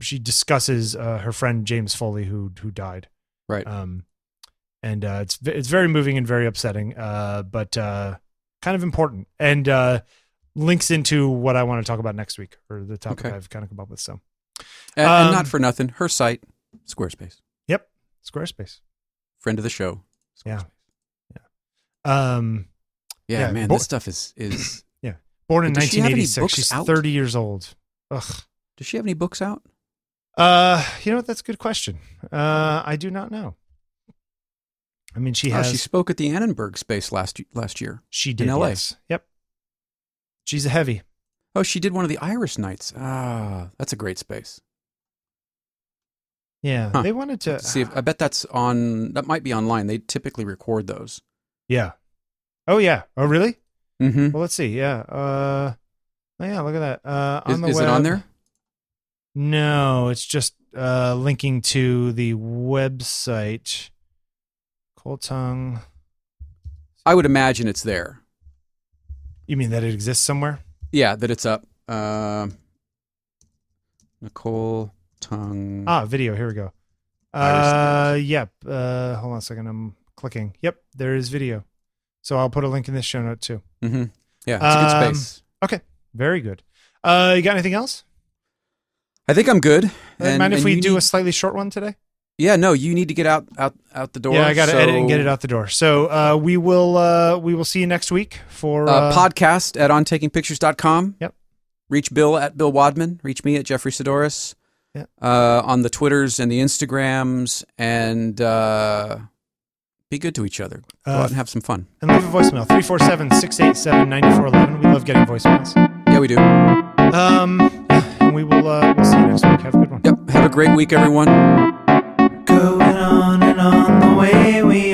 she discusses uh, her friend James Foley who who died. Right. Um, and uh, it's it's very moving and very upsetting, uh, but uh, kind of important. And uh, links into what I want to talk about next week or the topic Okay. I've kind of come up with. So, And, and Um, not for nothing, her site, Squarespace, yep, Squarespace. friend of the show. Yeah. Squarespace. Um, Yeah, Yeah, man, bo- this stuff is is. Yeah. Born in Does she 1986. She's out? 30 years old. Ugh. Does she have any books out? Uh, you know what? That's a good question. Uh, I do not know. I mean, she Oh, has. she spoke at the Annenberg Space last last year. she did. In LA. Yes. Yep. She's a heavy. Oh, she did one of the Iris Nights. Ah, that's a great space. Yeah. Huh. They wanted to See, if, I bet that's on. That might be online. They typically record those. Yeah. Oh yeah. Oh really? Mm-hmm. Well, let's see. Yeah. Uh. Oh yeah. Look at that. Uh, on Is, the is it on there? No, it's just uh linking to the website. Cold tongue. I would imagine it's there. You mean that it exists somewhere? Yeah, that it's up. Um Nicole Tung. Ah, video. Here we go. Uh, yep. Uh, hold on a second. I'm clicking. Yep, there is video. So I'll put a link in this show note too. Mm-hmm. Yeah, it's a good Um, space. Very good. Uh, you got anything else? I think I'm good. Uh, Mind if and we do need- a slightly short one today? Yeah, no, you need to get out out out the door. yeah, I got to so, edit and get it out the door. So uh, we will uh, we will see you next week for Uh, uh, podcast at ontakingpictures.com. Yep. Reach Bill at Bill Wadman. Reach me at Jeffery Saddoris. Yep. Uh, on the Twitters and the Instagrams, and uh, be good to each other. Go Uh, out and have some fun. and leave a voicemail 347-687-9411. We love getting voicemails. Yeah, we do. Um, and we will uh, we'll see you next week. Have a good one. Yep. Have a great week, everyone. Going on and on the way we